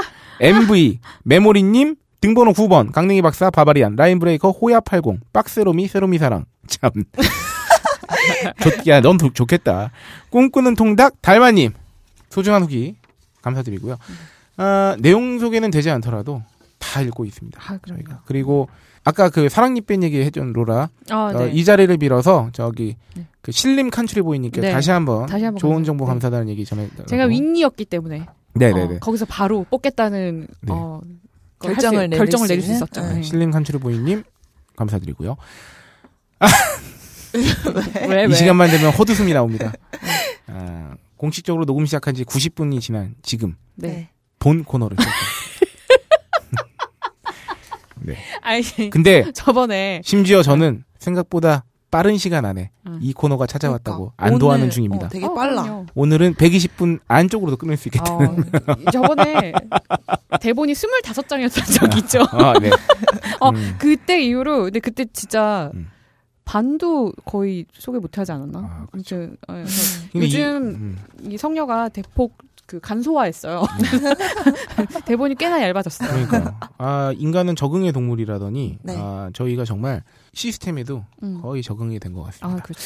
MV, 메모리님, 등번호 9번, 강릉이 박사, 바바리안, 라인브레이커, 호야80, 빡세로미, 세로미 사랑. 참. 좋, 야, 넌 좋- 좋겠다. 꿈꾸는 통닭, 달마님. 소중한 후기, 감사드리고요. 아, 내용 소개는 되지 않더라도 다 읽고 있습니다. 아. 저희가. 그리고 아까 그 사랑니 뺀 얘기 해준 로라 아, 어, 네. 이 자리를 빌어서 저기 네. 그 신림 칸츄리 보이님께 네. 다시 한번 다시 한번 좋은 감사- 정보 네. 감사하다는 얘기 전해 제가 윈니였기 때문에 네네네 어, 거기서 바로 뽑겠다는 네. 어, 결정을 할 수- 내릴 결정을 수 내릴 수? 있었죠. 네. 네. 신림 칸츄리 보이님 감사드리고요. 왜, 이 왜? 시간만 되면 헛웃음이 나옵니다. 아, 공식적으로 녹음 시작한 지 90분이 지난 지금 네. 본 코너를 시작합니다. 아니 근데 저번에 심지어 저는 생각보다 빠른 시간 안에 음. 이 코너가 찾아왔다고 그러니까. 안도하는 오늘, 중입니다. 어, 되게 어, 빨라. 그럼요. 오늘은 120분 안쪽으로도 끊을 수 있겠다. 어, 저번에 대본이 25장이었던 적이 있죠. 아, 네. 어, 음. 그때 이후로 근데 그때 진짜 음. 반도 거의 소개 못 하지 않았나? 아, 어, 그래서 근데 이- 요즘 음. 이, 성녀가 대폭 그 간소화했어요. 대본이 꽤나 얇아졌어요. 그러니까 아 인간은 적응의 동물이라더니 네. 아 저희가 정말 시스템에도 음. 거의 적응이 된것아 같습니다. 그렇죠.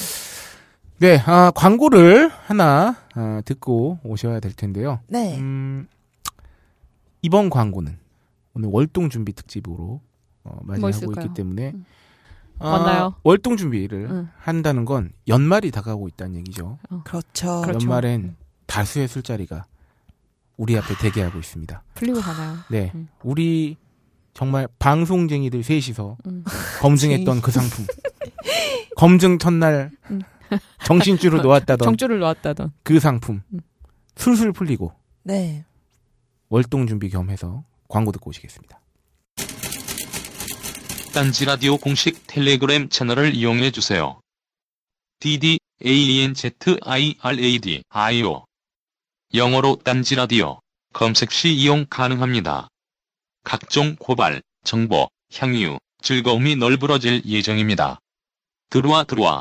네, 아 광고를 하나 아, 듣고 오셔야 될 텐데요. 네. 음, 이번 광고는 오늘 월동 준비 특집으로 어, 뭐 맞이하고 있을까요? 있기 때문에 음. 아, 맞나요? 월동 준비를 응. 한다는 건 연말이 다가오고 있다는 얘기죠. 그렇죠. 그렇죠. 연말엔 다수의 술자리가 우리 앞에 대기하고 있습니다. 풀리고 가나요? 네, 음. 우리 정말 방송쟁이들 셋이서 음. 검증했던 그 상품. 검증 첫날 음. 정신줄을 놓았다던 정줄을 놓았다던. 그 상품. 음. 술술 풀리고 네. 월동 준비 겸해서 광고 듣고 오시겠습니다. 딴지 라디오 공식 텔레그램 채널을 이용해 주세요. dd a n z i r a d i o 영어로 딴지 라디오 검색 시 이용 가능합니다. 각종 고발, 정보, 향유, 즐거움이 널브러질 예정입니다. 들어와 들어와.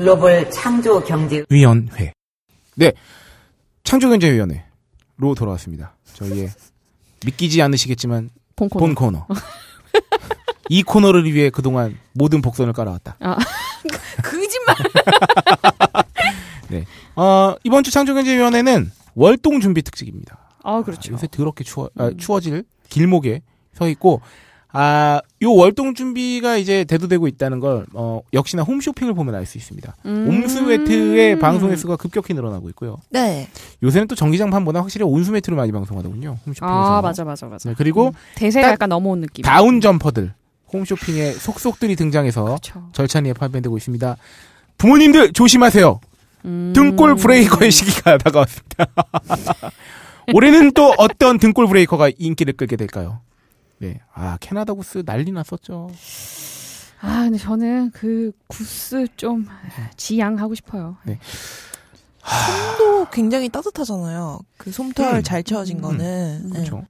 글로벌 창조 경제 위원회. 창조 경제 위원회로 돌아왔습니다. 저희의 믿기지 않으시겠지만 본 코너. 본 코너. 이 코너를 위해 그동안 모든 복선을 깔아왔다. 거짓말. 어, 이번 주 창조경제위원회는 월동 준비 특집입니다. 아 그렇죠. 요새 더럽게 추워, 아, 음. 추워질 길목에 서 있고, 아, 요 월동 준비가 이제 대두되고 있다는 걸, 어, 역시나 홈쇼핑을 보면 알 수 있습니다. 음. 옴스매트의 방송 횟수가 급격히 늘어나고 있고요. 네. 요새는 또 전기장판보다 확실히 온수매트로 많이 방송하더군요. 홈쇼핑에서. 아 맞아 맞아 맞아. 네, 그리고 음. 대세가 딱 약간 넘어온 느낌. 다운 점퍼들. 홈쇼핑에 속속들이 등장해서 그렇죠. 절찬리에 판매되고 있습니다. 부모님들 조심하세요. 음. 등골 브레이커의 시기가 다가왔습니다. 올해는 또 어떤 등골 브레이커가 인기를 끌게 될까요? 네. 아, 캐나다 구스 난리 났었죠. 아 근데 저는 그 구스 좀 지양하고 싶어요. 솜도 굉장히 따뜻하잖아요. 그 솜털 음. 잘 채워진 음. 거는. 네. 그렇죠.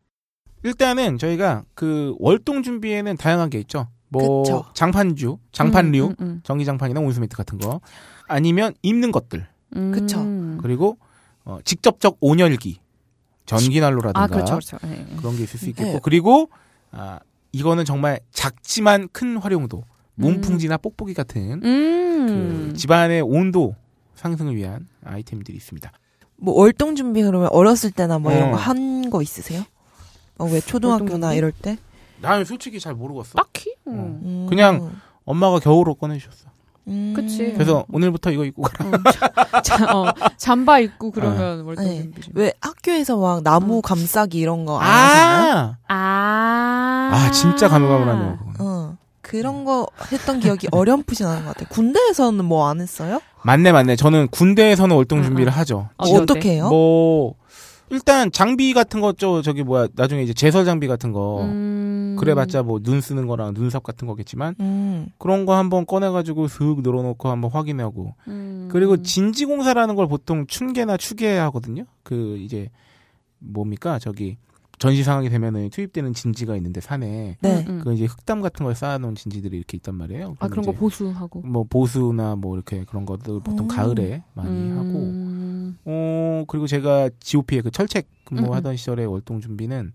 일단은 저희가 그 월동 준비에는 다양한 게 있죠. 뭐 그쵸. 장판주, 장판류, 음, 음, 전기 장판이나 온수매트 같은 거. 아니면 입는 것들. 음. 그쵸. 그리고 어, 직접적 온열기. 전기난로라든가 아 그렇죠 그렇죠. 네. 그런 게 있을 수 있겠고 네. 그리고 아 이거는 정말 작지만 큰 활용도 문풍지나 뽁뽁이 같은 음. 그 집안의 온도 상승을 위한 아이템들이 있습니다. 뭐 월동 준비 그러면 어렸을 때나 뭐 이런 어. 거한 거 있으세요? 어, 왜 초등학교나? 이럴 때? 나는 솔직히 잘 모르겠어. 딱히. 음. 음. 그냥 엄마가 겨울옷 꺼내주셨어. 음. 그치. 그래서 오늘부터 이거 입고 가라. 어, 자, 어, 잠바 입고 그러면 월동 네. 준비 좀. 왜 학교에서 막 나무 어. 감싸기 이런 거 안 하셨나요? 아, 아. 아 진짜 가물가물하네요. 어. 그런 거 했던 기억이 어렴풋이 나는 것 같아요. 군대에서는 뭐 안 했어요? 맞네 맞네. 저는 군대에서는 월동 응, 준비를 응. 하죠. 어, 뭐 어떻게 해요? 뭐 일단 장비 같은 거 저 저기 뭐야 나중에 이제 제설 장비 같은 거 음. 그래봤자 뭐 눈 쓰는 거랑 눈썹 같은 거겠지만 음. 그런 거 한번 꺼내가지고 슥 늘어놓고 한번 확인하고 음. 그리고 진지공사라는 걸 보통 춘계나 추계 하거든요. 그 이제 뭡니까 저기 전시 상황이 되면은 투입되는 진지가 있는데 산에 네. 음, 음. 그 이제 흙담 같은 걸 쌓아놓은 진지들이 이렇게 있단 말이에요. 아 그런 거 보수하고. 뭐 보수나 뭐 이렇게 그런 것들 보통 음. 가을에 많이 하고 음. 어 그리고 제가 GOP에 그 철책 음, 근무하던 시절에 월동 준비는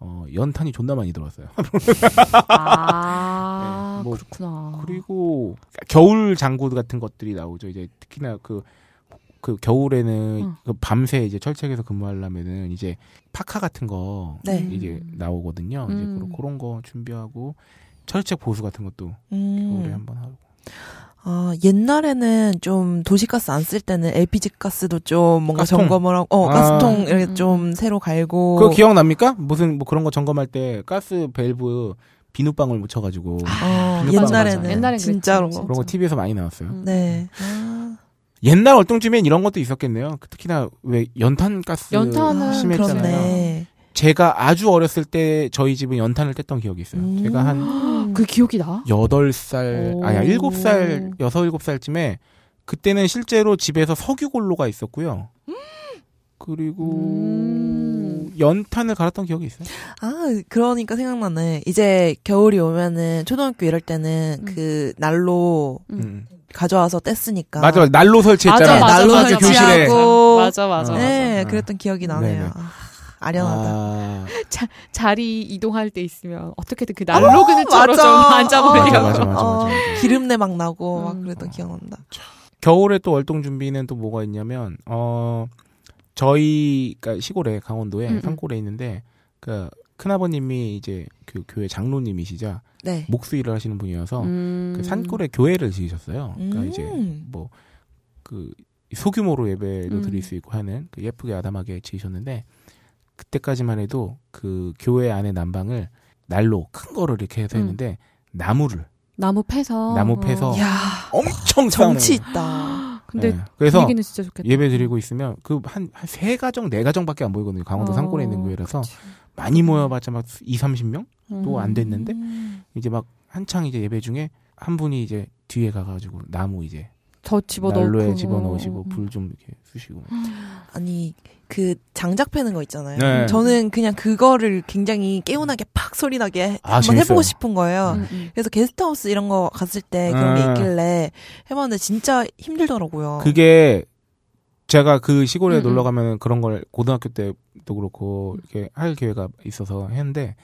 어 연탄이 존나 많이 들어왔어요. 아 네, 뭐, 그렇구나. 그리고 겨울 장구 같은 것들이 나오죠. 이제 특히나 그, 그 겨울에는 응. 그 밤새 이제 철책에서 근무하려면은 이제 파카 같은 거 네. 이제 나오거든요. 이제 음. 그런, 그런 거 준비하고 철책 보수 같은 것도 겨울에 음. 한번 하고. 아, 옛날에는 좀 도시가스 안 쓸 때는 LPG 가스도 좀 뭔가 가스통. 점검을 하고, 어, 아. 가스통 이렇게 음. 좀 새로 갈고. 그거 기억납니까? 무슨 뭐 그런 거 점검할 때 가스 밸브 비누방울 묻혀가지고 어, 비누 옛날에는. 옛날엔 진짜로. 그런 거 TV에서 많이 나왔어요. 음. 네. 아, 옛날 월동쯤엔 이런 것도 있었겠네요. 그 특히나 왜 연탄 가스 연탄은 아, 심했잖아요. 그렇네. 제가 아주 어렸을 때 저희 집은 연탄을 뗐던 기억이 있어요. 음. 제가 한 그 기억이 나? 여덟 살 오. 아니야 일곱 살 여섯 일곱 살쯤에 그때는 실제로 집에서 석유골로가 있었고요. 그리고 음. 연탄을 갈았던 기억이 있어요. 아, 그러니까 생각나네. 이제 겨울이 오면은 초등학교 이럴 때는 음. 그 난로 음. 음. 가져와서 뗐으니까. 맞아 난로 설치했잖아. 맞아, 맞아, 난로 맞아, 설치 교실에. 맞아. 맞아 맞아. 어. 네, 맞아. 그랬던 기억이 나네요. 아, 아련하다. 아, 자리 이동할 때 있으면 어떻게든 그 난로 그늘처럼 맞아. 좀 어, 앉아보려고. 맞아, 맞아, 맞아, 어, 맞아, 맞아. 기름내 막 나고 막 음. 그랬던 기억 난다. 겨울에 또 월동 준비는 또 뭐가 있냐면 어 저희 가 시골에 강원도에 음, 음. 산골에 있는데 그 큰아버님이 이제 그 교회 장로님이시자 네. 목수 일을 하시는 분이어서 음. 그 산골에 교회를 지으셨어요. 그러니까 음. 이제 뭐 그 소규모로 예배도 음. 드릴 수 있고 하는 그 예쁘게 아담하게 지으셨는데 그때까지만 해도 그 교회 안에 난방을 난로 큰 거를 이렇게 해서 음. 했는데 나무를 나무 패서. 나무 패서 어. 야 엄청 정치 있다. 근데 네. 그래서. 예배 드리고 있으면 그한한세 가정 네 가정밖에 안 보이거든요. 강원도 어, 산골에 있는 교회라서. 많이 모여봤자 막 2, 30명 음. 또안 됐는데 음. 이제 막 한창 이제 예배 중에 한 분이 이제 뒤에 가가지고 나무 이제 더 집어넣고. 난로에 집어넣으시고 음. 불좀 이렇게 쑤시고 아니 그 장작 패는 거 있잖아요. 네. 저는 그냥 그거를 굉장히 개운하게 팍 소리 나게 아, 한번 재밌어요. 해보고 싶은 거예요. 음, 음. 그래서 게스트하우스 이런 거 갔을 때 그런 게 아. 있길래 해봤는데 진짜 힘들더라고요. 그게 제가 그 시골에 음, 놀러 음. 가면 그런 걸 고등학교 때도 그렇고 이렇게 할 기회가 있어서 했는데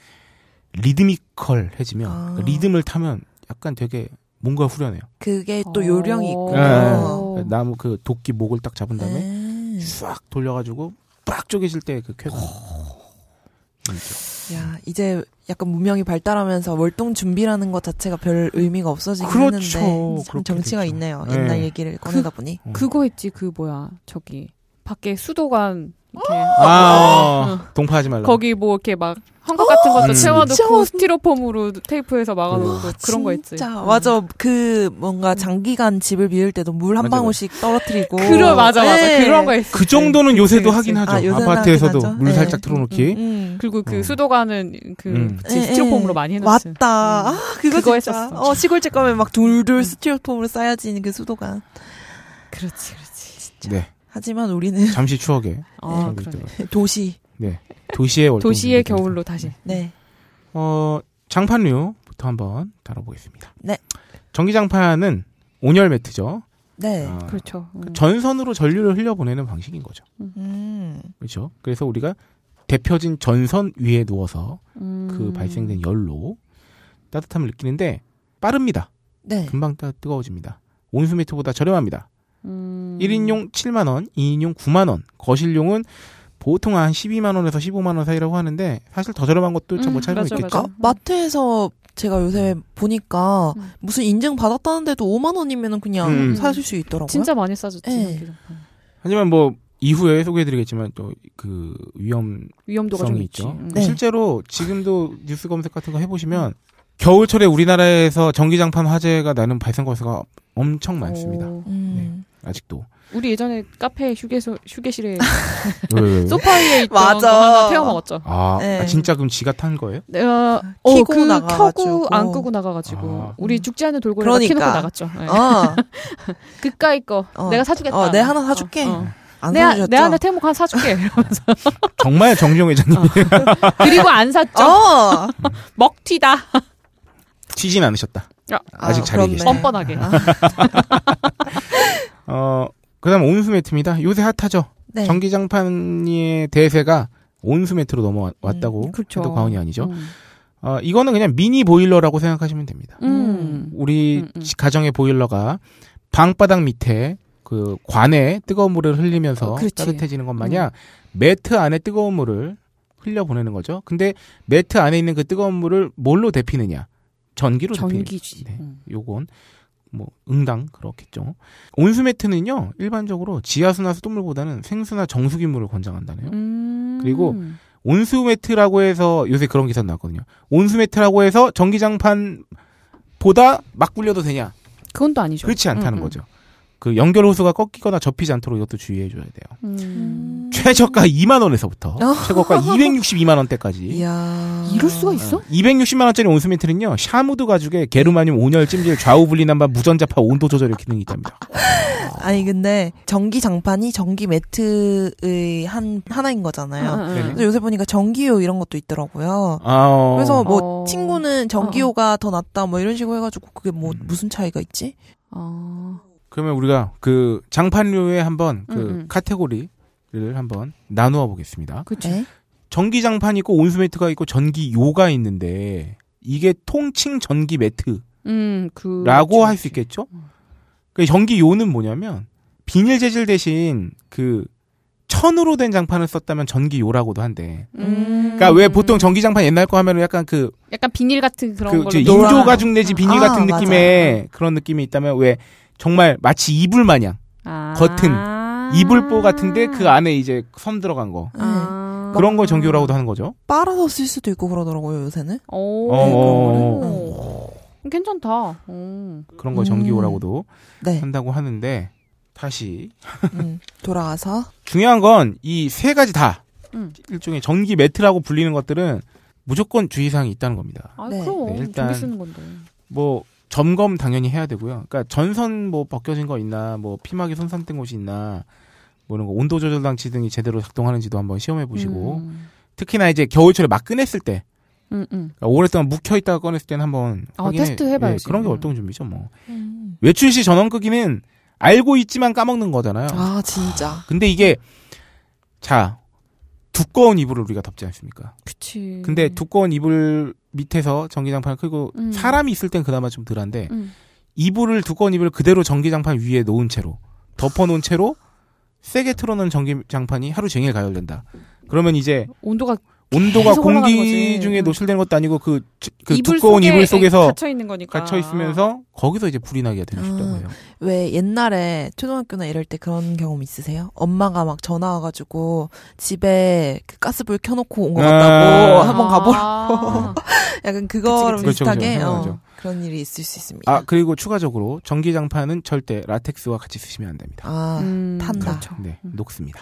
리드미컬해지면 아. 리듬을 타면 약간 되게 뭔가 후련해요. 그게 또 어. 요령이 예, 있군요. 예. 나무 그 도끼 목을 딱 잡은 다음에 네. 싹 돌려가지고 빡 쪼개질 때 그 쾌감. 야, 이제 약간 문명이 발달하면서 월동 준비라는 것 자체가 별 의미가 없어지긴 그렇죠. 했는데 참 정치가 됐죠. 있네요. 네. 옛날 얘기를 꺼내다 보니. 음. 그거 있지 그 뭐야 저기 밖에 수도관 이렇게 아, 어, 동파하지 말라. 거기 뭐 이렇게 막 헝겊 같은 것도 음. 채워놓고 진짜. 스티로폼으로 테이프해서 막아놓고 그런 거 있지. 진짜 음. 맞아. 그 뭔가 장기간 집을 비울 때도 물 한 방울씩 떨어뜨리고. 그래 맞아 맞아 네. 그런 거 있어. 그 정도는 요새도 그치, 하긴 그치. 하죠. 아, 아파트에서도 하긴 하죠. 물 네. 살짝 틀어놓기. 음. 그리고 그 어. 수도관은 그 음. 지- 예, 스티로폼으로 예. 많이 해놨지. 맞다. 음. 아, 그거, 그거 진짜. 했었어. 음. 어, 시골집 가면 막 둘둘 스티로폼으로 쌓여진 그 수도관. 그렇지 그렇지. 네. 하지만 우리는 잠시 추억에. 아 네. 도시. 네. 도시의 월동. 도시의. 겨울로 다시. 네. 어, 장판류부터 한번 다뤄보겠습니다. 네. 전기장판은 온열 매트죠. 네. 아, 그렇죠. 음. 전선으로 전류를 흘려보내는 방식인 거죠. 음. 그렇죠. 그래서 우리가 데펴진 전선 위에 누워서 음. 그 발생된 열로 따뜻함을 느끼는데 빠릅니다. 네. 금방 따, 뜨거워집니다. 온수 매트보다 저렴합니다. 음. 1인용 7만원, 2인용 9만원, 거실용은 보통 한 12만 원에서 15만 원 사이라고 하는데 사실 더 저렴한 것도 참뭐 음, 차이가 맞아, 있겠죠. 맞아. 마트에서 제가 요새 보니까 음. 무슨 인증 받았다는데도 5만 원이면 그냥 음. 사실 수 있더라고요. 진짜 많이 싸졌지. 네. 하지만 뭐 이후에 소개해드리겠지만 또 그 위험성이 위험도가 좀. 있죠. 음. 네. 실제로 지금도 뉴스 검색 같은 거 해보시면 겨울철에 우리나라에서 전기장판 화재가 나는 발생 건수가 엄청 많습니다. 오. 음. 아직도. 우리 예전에 카페 휴게소 휴게실에? 소파 위에 있던 맞아. 거 하나 태워 먹었죠. 아, 네. 아, 진짜 그럼 지가 탄 거예요? 내가 키고 어, 그 나가가지고. 켜고 안 끄고 나가가지고 아. 우리 죽지 않은 돌고래가 그러니까. 켜놓고 나갔죠. 네. 어, 그까이 거 어. 내가 사주겠다. 어, 내 하나 사줄게. 어, 어. 안 내, 사주셨죠? 내 하나 태목 하나 사줄게. 이러면서. 정말 정종 회장님 그리고 안 샀죠. 어, 먹튀다. 튀진 않으셨다. 아, 아직 아, 자리에. 계시다. 뻔뻔하게. 어, 그 다음 온수 매트입니다. 요새 핫하죠. 네. 전기장판의 대세가 온수 매트로 넘어왔다고 음, 그렇죠. 해도 과언이 아니죠. 음. 어, 이거는 그냥 미니 보일러라고 생각하시면 됩니다. 음. 우리 음, 음. 지- 가정의 보일러가 방바닥 밑에 그 관에 뜨거운 물을 흘리면서 어. 따뜻해지는 것 마냥 매트 안에 뜨거운 물을 흘려 보내는 거죠. 근데 매트 안에 있는 그 뜨거운 물을 뭘로 데피느냐? 전기로 전기지. 데피는. 네. 음. 요건 뭐 응당 그렇겠죠. 온수 매트는요 일반적으로 지하수나 수돗물보다는 생수나 정수기 물을 권장한다네요. 음. 그리고 온수 매트라고 해서 요새 그런 기사 나왔거든요. 온수 매트라고 해서 전기장판보다 막 굴려도 되냐? 그건 또 아니죠. 그렇지 않다는 음, 음. 거죠. 그 연결 호스가 꺾이거나 접히지 않도록 이것도 주의해 줘야 돼요. 음. 최저가 2만 원에서부터 어. 최고가 262만 원대까지. 이야. 이럴 수가 있어? 260만 원짜리 온수 매트는요. 샤무드 가죽에 게르마늄 온열 찜질 좌우 분리난방 무전자파 온도 조절 기능이 있답니다. 아니 근데 전기 장판이 전기 매트의 한 하나인 거잖아요. 음, 음, 음. 그래서 요새 보니까 전기요 이런 것도 있더라고요. 아, 어. 그래서 뭐 어. 친구는 전기요가 더 낫다 뭐 이런 식으로 해가지고 그게 뭐 무슨 차이가 있지? 어. 그러면 우리가 그 장판류의 한번 그 음, 음. 카테고리를 한번 나누어 보겠습니다. 그치. 네? 전기 장판 있고 온수 매트가 있고 전기 요가 있는데 이게 통칭 전기 매트라고 음, 그. 할수 있겠죠? 그 전기 요는 뭐냐면 비닐 재질 대신 그 천으로 된 장판을 썼다면 전기 요라고도 한대. 음. 그러니까 왜 보통 전기 장판 옛날 거 하면은 약간 그, 약간 비닐 같은 그런 그 인조 가죽 내지 비닐 아, 같은 맞아. 느낌의 그런 느낌이 있다면 왜 정말 마치 이불 마냥 아. 겉은 이불보 같은데 그 안에 이제 섬 들어간 거 아. 그런 걸 전기요라고도 하는 거죠. 빨아서 쓸 수도 있고 그러더라고요 요새는. 오. 어, 오. 괜찮다. 오. 그런 걸 음. 전기요라고도 네. 한다고 하는데 다시 음, 돌아와서 중요한 건 이 세 가지 다 음. 일종의 전기 매트라고 불리는 것들은 무조건 주의사항이 있다는 겁니다. 아, 네. 그럼. 네, 일단- 전기 쓰는 건데. 뭐 점검 당연히 해야 되고요. 그러니까 전선 뭐 벗겨진 거 있나, 뭐 피막이 손상된 곳이 있나, 뭐 이런 거 온도 조절 장치 등이 제대로 작동하는지도 한번 시험해 보시고 음. 특히나 이제 겨울철에 막 꺼냈을 때 음, 음. 그러니까 오랫동안 묵혀 있다가 꺼냈을 때는 한번 아, 확인해. 테스트 해봐야지. 예, 그런 게 음. 월동 준비죠, 뭐. 음. 외출 시 전원 끄기는 알고 있지만 까먹는 거잖아요. 아 진짜. 근데 이게 자 두꺼운 이불을 우리가 덮지 않습니까? 그치. 근데 두꺼운 이불 밑에서 전기장판을 끄고 음. 사람이 있을 땐 그나마 좀 덜한데 음. 이불을 두꺼운 이불을 그대로 전기장판 위에 놓은 채로 덮어놓은 채로 세게 틀어놓은 전기장판이 하루 종일 가열된다. 그러면 이제 온도가 온도가 공기. 중에 음. 노출되는 것도 아니고 그, 그 이불 두꺼운 속에 이불 속에서 갇혀 있는 거니까. 갇혀 있으면서 거기서 이제 불이 나게 되는 아. 거예요. 왜 옛날에 초등학교나 이럴 때 그런 경험 있으세요? 엄마가 막 전화 와가지고 집에 그 가스불 켜놓고 온 것 같다고 아. 한번 가보라고 아. 약간 그거랑 그치, 그치. 비슷하게 그렇죠, 어, 그렇죠. 그런 일이 있을 수 있습니다. 아 그리고 추가적으로 전기장판은 절대 라텍스와 같이 쓰시면 안 됩니다. 아, 음, 탄다. 그렇죠. 네, 음. 녹습니다.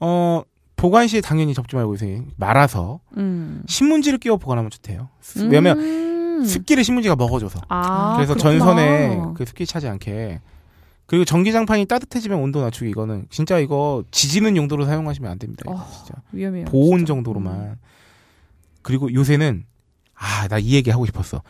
어 보관 시에 당연히 접지 말고 이제 말아서 음. 신문지를 끼워 보관하면 좋대요. 왜냐면 음. 습기를 신문지가 먹어줘서. 아, 그래서 그렇구나. 전선에 그 습기 차지 않게. 그리고 전기장판이 따뜻해지면 온도 낮추기 이거는 진짜 이거 지지는 용도로 사용하시면 안 됩니다. 어, 진짜 위험해요. 보온 진짜. 정도로만. 음. 그리고 요새는 아 나 이 얘기 하고 싶었어.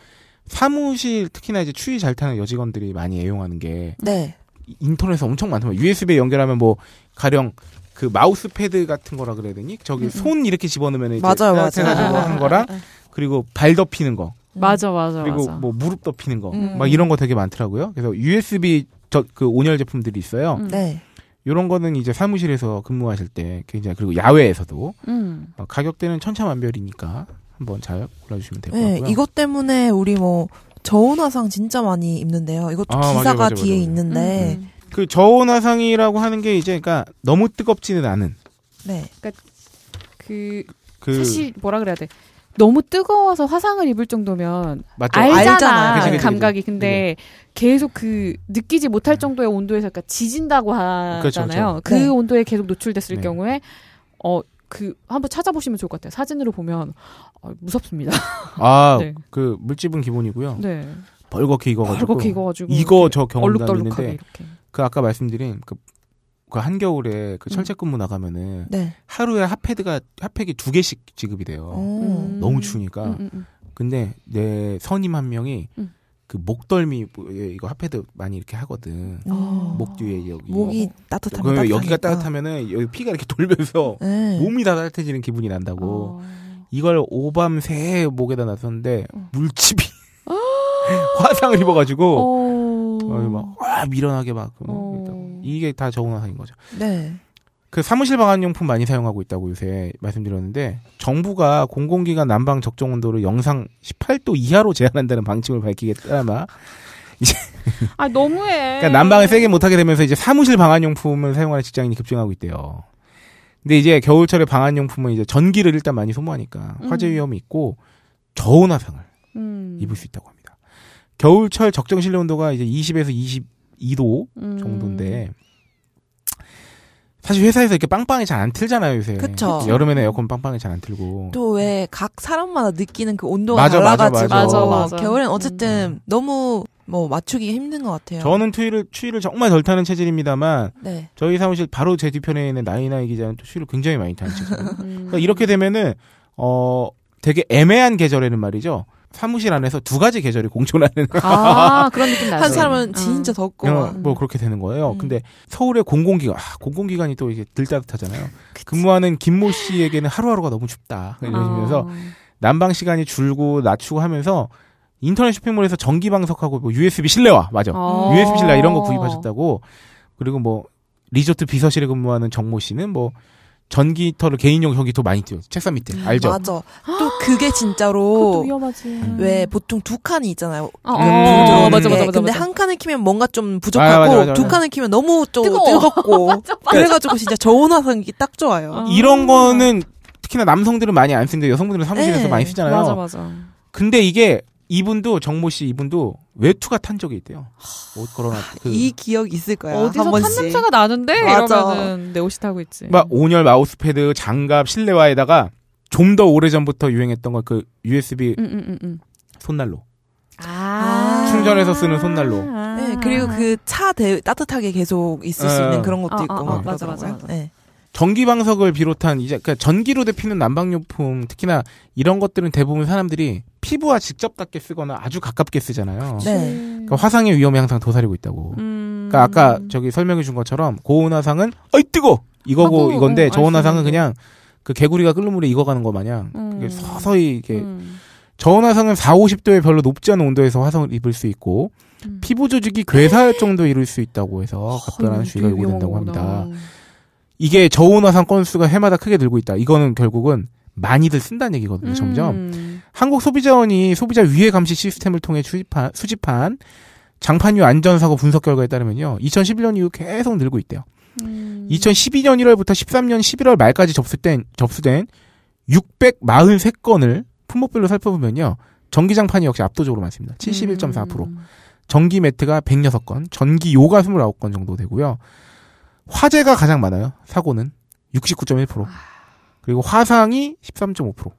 사무실 특히나 이제 추위 잘 타는 여직원들이 많이 애용하는 게 네. 인터넷에 엄청 많더만 USB에 연결하면 뭐 가령 그 마우스 패드 같은 거라 그래야 되니 저기 음, 음. 손 이렇게 집어넣으면 이제 맞아요, 맞아요. 따뜻해가지고 아, 하는 거랑 그리고 발 덮이는 거 맞아, 맞아, 그리고 맞아. 뭐 무릎 덮이는 거 음. 막 이런 거 되게 많더라고요. 그래서 USB 저 그 온열 제품들이 있어요. 음. 네. 이런 거는 이제 사무실에서 근무하실 때 굉장히 그리고 야외에서도 음. 어, 가격대는 천차만별이니까 한번 잘 골라주시면 될것 네, 같고요. 이것 때문에 우리 뭐 저온 화상 진짜 많이 입는데요. 이것도 아, 맞아요, 기사가 맞아요, 뒤에 맞아요. 있는데, 음. 그 저온화상이라고 하는 게 이제 그러니까 너무 뜨겁지는 않은 네. 그, 그 사실 뭐라 그래야 돼. 너무 뜨거워서 화상을 입을 정도면 맞죠? 알잖아, 알잖아요. 그치, 그치, 감각이. 근데 계속 그 느끼지 못할 정도의 온도에서 그러니까 지진다고 하잖아요. 그렇죠, 그렇죠. 그 네. 온도에 계속 노출됐을 네. 경우에 어 그 한번 찾아보시면 좋을 것 같아요. 사진으로 보면 어, 무섭습니다. 아, 네. 그 물집은 기본이고요. 네. 벌겋게 익어가지고 벌겋게 익어가지고 이거 저 경험담 얼룩덜룩하게 있는데 이렇게. 그 아까 말씀드린 그, 그 한겨울에 그 음. 철제근무 나가면은 네. 하루에 핫패드가 핫팩이 두 개씩 지급이 돼요. 오. 음. 너무 추우니까. 음, 음, 음. 근데 내 선임 한 명이 음. 그 목덜미 이거 핫패드 많이 이렇게 하거든. 음. 목 뒤에 여기. 목이 따뜻하면 그러면 여기가 따뜻하니까. 따뜻하면은 여기 피가 이렇게 돌면서 네. 몸이 다 따뜻해지는 기분이 난다고. 어. 이걸 오밤 새해 목에다 놨었는데 어. 물집이 화상을 입어가지고 어. 어, 막 와, 밀어나게 막 어. 뭐 이게 다 저온화상인 거죠. 네. 그 사무실 방한용품 많이 사용하고 있다고 요새 말씀드렸는데 정부가 공공기관 난방 적정 온도를 영상 18도 이하로 제한한다는 방침을 밝히게 따라마 아 너무해. 그러니까 난방을 세게 못하게 되면서 이제 사무실 방한용품을 사용하는 직장인이 급증하고 있대요. 근데 이제 겨울철에 방한용품은 이제 전기를 일단 많이 소모하니까 화재 음. 위험이 있고 저온 화상을 음. 입을 수 있다고 합니다. 겨울철 적정 실내 온도가 이제 20에서 22도 음. 정도인데 사실 회사에서 이렇게 빵빵히 잘안 틀잖아요 요새. 그쵸. 여름에는 에어컨 빵빵히 잘안 틀고. 또 왜 각 사람마다 느끼는 그 온도가 맞아, 달라가지고 맞아. 맞아, 맞아. 겨울엔 어쨌든 너무 뭐 맞추기 힘든 것 같아요. 저는 추위를 추위를 정말 덜 타는 체질입니다만 네. 저희 사무실 바로 제 뒤편에 있는 나이나이 기자는 또 추위를 굉장히 많이 타는 체질. 음. 그러니까 이렇게 되면은 어 되게 애매한 계절에는 말이죠. 사무실 안에서 두 가지 계절이 공존하는 아 그런 느낌 나죠. 한 사람은 음. 진짜 덥고 어, 막. 뭐 그렇게 되는 거예요. 음. 근데 서울의 공공기관, 아, 공공기관이 또 이게 들 따뜻하잖아요. 근무하는 김모 씨에게는 하루하루가 너무 춥다. 이러시면서 어. 난방 시간이 줄고 낮추고 하면서 인터넷 쇼핑몰에서 전기 방석하고 뭐 USB 실내화 맞아. 어. USB 실내 이런 거 구입하셨다고. 그리고 뭐 리조트 비서실에 근무하는 정모 씨는 뭐 전기터를 개인용 전기터 많이 띄워. 책상 밑에. 알죠? 맞아. 또 그게 진짜로 위험하지. 왜 보통 두 칸이 있잖아요. 어, 음, 어, 맞아 게. 맞아 맞아. 근데 맞아. 한 칸을 키면 뭔가 좀 아, 부족하고 맞아, 맞아, 두 맞아. 칸을 키면 너무 좀 뜨거워. 뜨겁고 그래가지고 진짜 저온화성이 딱 좋아요. 어. 이런 거는 특히나 남성들은 많이 안 쓰는데 여성분들은 사무실에서 네. 많이 쓰잖아요. 맞아 맞아. 근데 이게 이분도 정모 씨 이분도 외투가 탄 적이 있대요. 옷 걸어놨 그. 이 기억 있을 거야. 어디서 한 탄. 냄새가 나는데 맞아. 이러면은 내 옷이 타고 있지. 막 온열 마우스 패드, 장갑, 실내화에다가 좀 더 오래 전부터 유행했던 거 그 USB 음, 음, 음, 음. 손난로. 아. 충전해서 쓰는 손난로. 네, 그리고 그 차 따뜻하게 계속 있을 수 어. 있는 그런 것도 어, 있고 어, 막 어, 맞아. 맞아, 맞아. 네. 전기 방석을 비롯한 이제 그러니까 전기로 데피는 난방용품 특히나 이런 것들은 대부분 사람들이 피부와 직접 닿게 쓰거나 아주 가깝게 쓰잖아요. 네. 그러니까 화상의 위험이 항상 도사리고 있다고. 음. 그러니까 아까 저기 설명해 준 것처럼 고온 화상은 어이 뜨거 이거고 하고, 이건데 어, 저온 화상은 그냥 그 개구리가 끓는 물에 익어가는 거 마냥 그게 음. 서서히 이렇게 음. 저온 화상은 4, 50도에 별로 높지 않은 온도에서 화상을 입을 수 있고 음. 피부 조직이 괴사할 정도 이룰 수 있다고 해서 각별한 어, 주의가 요구된다고. 합니다. 이게 저온 화상 건수가 해마다 크게 늘고 있다. 이거는 결국은 많이들 쓴다는 얘기거든요. 점점 음. 한국 소비자원이 소비자 위해 감시 시스템을 통해 수집한, 수집한 장판유 안전사고 분석 결과에 따르면요. 2011년 이후 계속 늘고 있대요. 음. 2012년 1월부터 13년 11월 말까지 접수된, 접수된 643건을 품목별로 살펴보면요. 전기장판이 역시 압도적으로 많습니다. 71.4%. 음. 전기 매트가 106건, 전기 요가 29건 정도 되고요. 화재가 가장 많아요. 사고는 69.1%. 그리고 화상이 13.5%.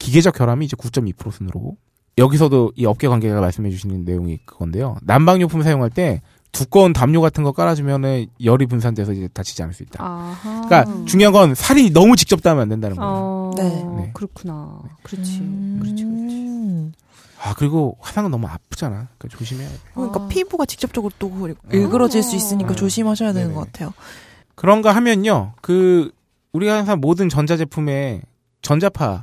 기계적 결함이 이제 9.2% 순으로. 여기서도 이 업계 관계가 말씀해 주시는 내용이 그건데요. 난방용품 사용할 때 두꺼운 담요 같은 거 깔아주면은 열이 분산돼서 이제 다치지 않을 수 있다. 아하. 그러니까 중요한 건 살이 너무 직접 닿으면 안 된다는 거예요. 어, 네. 네. 그렇구나. 그렇지. 음. 그렇지, 그렇지. 아 그리고 화상은 너무 아프잖아. 그러니까 조심해야 돼. 그러니까 아. 피부가 직접적으로 또 일그러질 수 있으니까 음. 조심하셔야 되는 네네. 것 같아요. 그런가 하면요. 그 우리가 항상 모든 전자 제품에 전자파에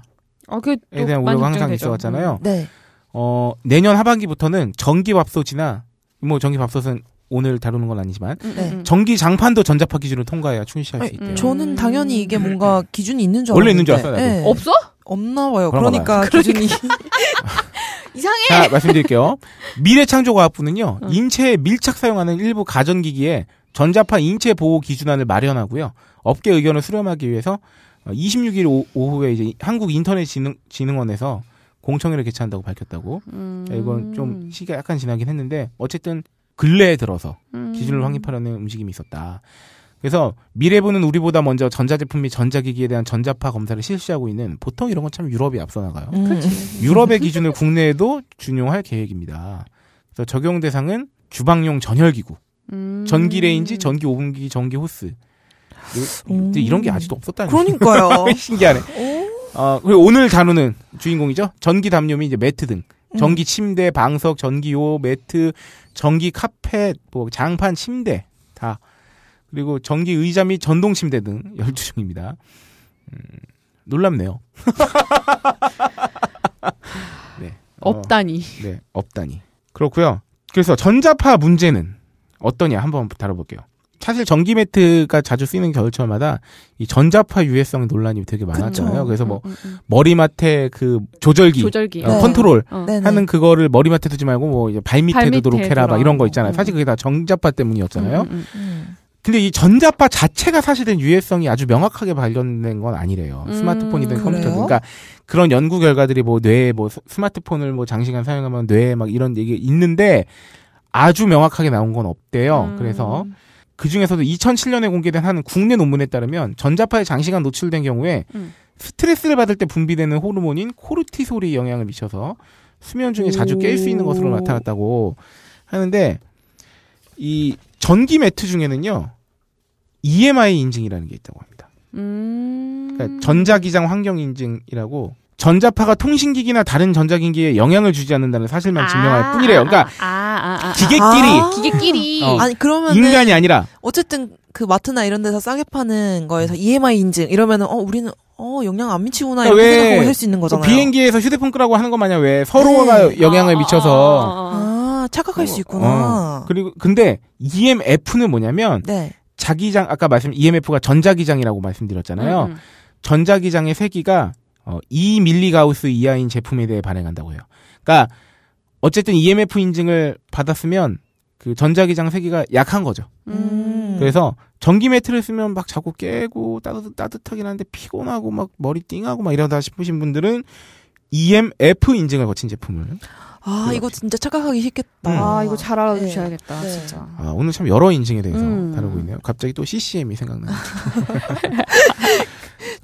어, 그게 또 대한 우려가 항상 걱정되죠. 음. 있어왔잖아요. 네. 어 내년 하반기부터는 전기밥솥이나 뭐 전기밥솥은 오늘 다루는 건 아니지만 음, 네. 전기 장판도 전자파 기준을 통과해야 출시할 수 아니, 있대요. 저는 당연히 이게 뭔가 기준이 있는 줄 원래. 있는 줄 알았어요. 네. 없어? 없나 봐요. 그러니까 기준이 이상해. 자 말씀드릴게요. 미래창조과학부는요 응. 인체에 밀착 사용하는 일부 가전기기에 전자파 인체 보호 기준안을 마련하고요. 업계 의견을 수렴하기 위해서 26일 오, 오후에 이제 한국 인터넷 진흥, 진흥원에서 공청회를 개최한다고 밝혔다고. 음. 이건 좀 시기가 약간 지나긴 했는데 어쨌든 근래에 들어서 음. 기준을 확립하려는 움직임이 있었다. 그래서 미래부는 우리보다 먼저 전자제품 및 전자기기에 대한 전자파 검사를 실시하고 있는 보통 이런 건 참 유럽이 앞서 나가요. 음. 유럽의 기준을 국내에도 준용할 계획입니다. 그래서 적용 대상은 주방용 전열기구, 음. 전기 레인지, 전기 오븐기, 전기 호브. 음. 이- 이런 게 아직도 없었다는 그러니까요. 게 신기하네. 어, 그리고 오늘 다루는 주인공이죠. 전기 담요 및 이제 매트 등. 음. 전기 침대, 방석, 전기요, 매트, 전기 카펫, 뭐 장판 침대 다. 그리고 전기 의자 및 전동 침대 등 12종입니다. 음, 놀랍네요. 네. 어, 없다니. 네, 없다니. 그렇고요. 그래서 전자파 문제는 어떠냐 한번 다뤄볼게요. 사실 전기 매트가 자주 쓰이는 겨울철마다 이 전자파 유해성 논란이 되게 많았잖아요. 그쵸. 그래서 뭐 음, 음, 음. 머리맡에 그 조절기, 조절기. 어, 네. 컨트롤 어. 하는 그거를 머리맡에 두지 말고 뭐 이제 발밑에 발밑에 두도록 해라 막. 이런 거 있잖아요. 음. 사실 그게 다 전자파 때문이었잖아요. 음, 음. 근데 이 전자파 자체가 사실은 유해성이 아주 명확하게 발견된 건 아니래요. 음, 스마트폰이든 컴퓨터든. 그래요? 그러니까 그런 연구 결과들이 뭐 뇌에 뭐 스- 스마트폰을 뭐 장시간 사용하면 뇌에 막 이런 얘기 있는데 아주 명확하게 나온 건 없대요. 음. 그래서 그 중에서도 2007년에 공개된 한 국내 논문에 따르면 전자파에 장시간 노출된 경우에 음. 스트레스를 받을 때 분비되는 호르몬인 코르티솔이 영향을 미쳐서 수면 중에 자주 깰 수 있는 것으로 오. 나타났다고 하는데 이 전기 매트 중에는요 EMI 인증이라는 게 있다고 합니다. 음. 그러니까 전자기장 환경 인증이라고 전자파가 통신기기나 다른 전자기기에 영향을 주지 않는다는 사실만 증명할 아, 뿐이래요. 그러니까 아, 아, 아, 아, 기계끼리 아. 기계끼리. 어. 아니 그러면 인간이 아니라 어쨌든 그 마트나 이런 데서 싸게 파는 거에서 EMI 인증 이러면은 어 우리는 어 영향 안 미치구나 그러니까 이렇게 왜 생각하고 살수 있는 그 거잖아요. 비행기에서 휴대폰 끄라고 하는 것 마냥 왜 서로가 네. 영향을 아, 미쳐서 아, 아, 아. 아 착각할 수 어, 있구나. 그리고 근데 EMF는 뭐냐면 네. 자기장 아까 말씀 EMF가 전자기장이라고 말씀드렸잖아요. 음, 음. 전자기장의 세기가 어, 2밀리가우스 이하인 제품에 대해 발행한다고 해요. 그러니까 어쨌든 EMF 인증을 받았으면 그 전자기장 세기가 약한 거죠. 음. 그래서 전기 매트를 쓰면 막 자꾸 깨고 따뜻, 따뜻하긴 한데 피곤하고 막 머리 띵하고 막 이러다 싶으신 분들은 EMF 인증을 거친 제품을 아 이거 진짜 착각하기 쉽겠다. 음. 아, 이거 잘 알아두셔야겠다, 네. 진짜. 아, 오늘 참 여러 인증에 대해서 음. 다루고 있네요. 갑자기 또 CCM이 생각나요.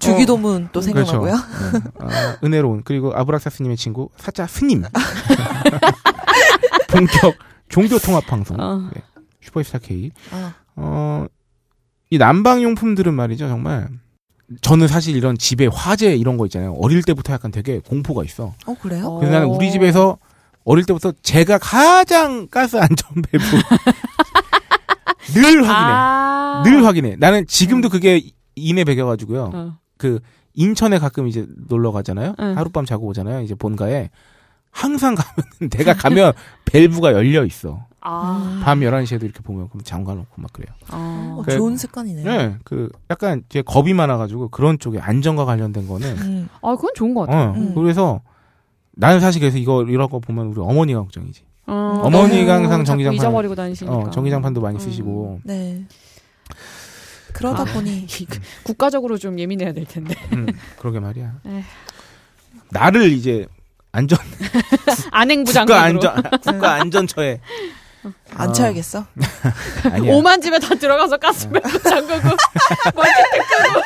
주기도문 또 생각나고요. 그렇죠. 네. 아, 은혜로운 그리고 아브락사스님의 친구 사자 스님 본격 종교 통합 방송 어. 네. 슈퍼스타 K 아, 어, 이 난방 용품들은 말이죠 정말 저는 사실 이런 집에 화재 이런 거 있잖아요 어릴 때부터 약간 되게 공포가 있어 어 그래요? 어. 그래서 나는 우리 집에서 어릴 때부터 제가 가장 가스 안전 밸브 늘 확인해. 아. 늘 확인해. 나는 지금도 그게 이내 배겨가지고요. 어. 그 인천에 가끔 이제 놀러 가잖아요. 응. 하룻밤 자고 오잖아요. 이제 본가에 항상 가면 내가 가면 밸브가 열려 있어. 아. 밤 11시에도 이렇게 보면 그럼 잠가 놓고 막 그래요. 어. 어, 그- 좋은 습관이네요. 네. 그 약간 제 겁이 많아 가지고 그런 쪽에 안전과 관련된 거는 음. 아, 그건 좋은 것 같아. 어. 음. 그래서 나는 사실 그래서 이거 이런 거 보면 우리 어머니가 걱정이지. 어. 어머니가 너무 항상 자꾸 전기장판- 잊어버리고 다니시니까. 어, 전기장판도 많이 음. 쓰시고. 네. 그러다 아. 보니 국가적으로 좀 예민해야 될 텐데. 음, 그러게 말이야. 에휴. 나를 이제 안전 안행부 국가 장관으로. 안전 국가 안전처에 안 어. 쳐야겠어. 아니야. 오만 집에 다 들어가서 가스밸브 잠그고 멀티탭 끄고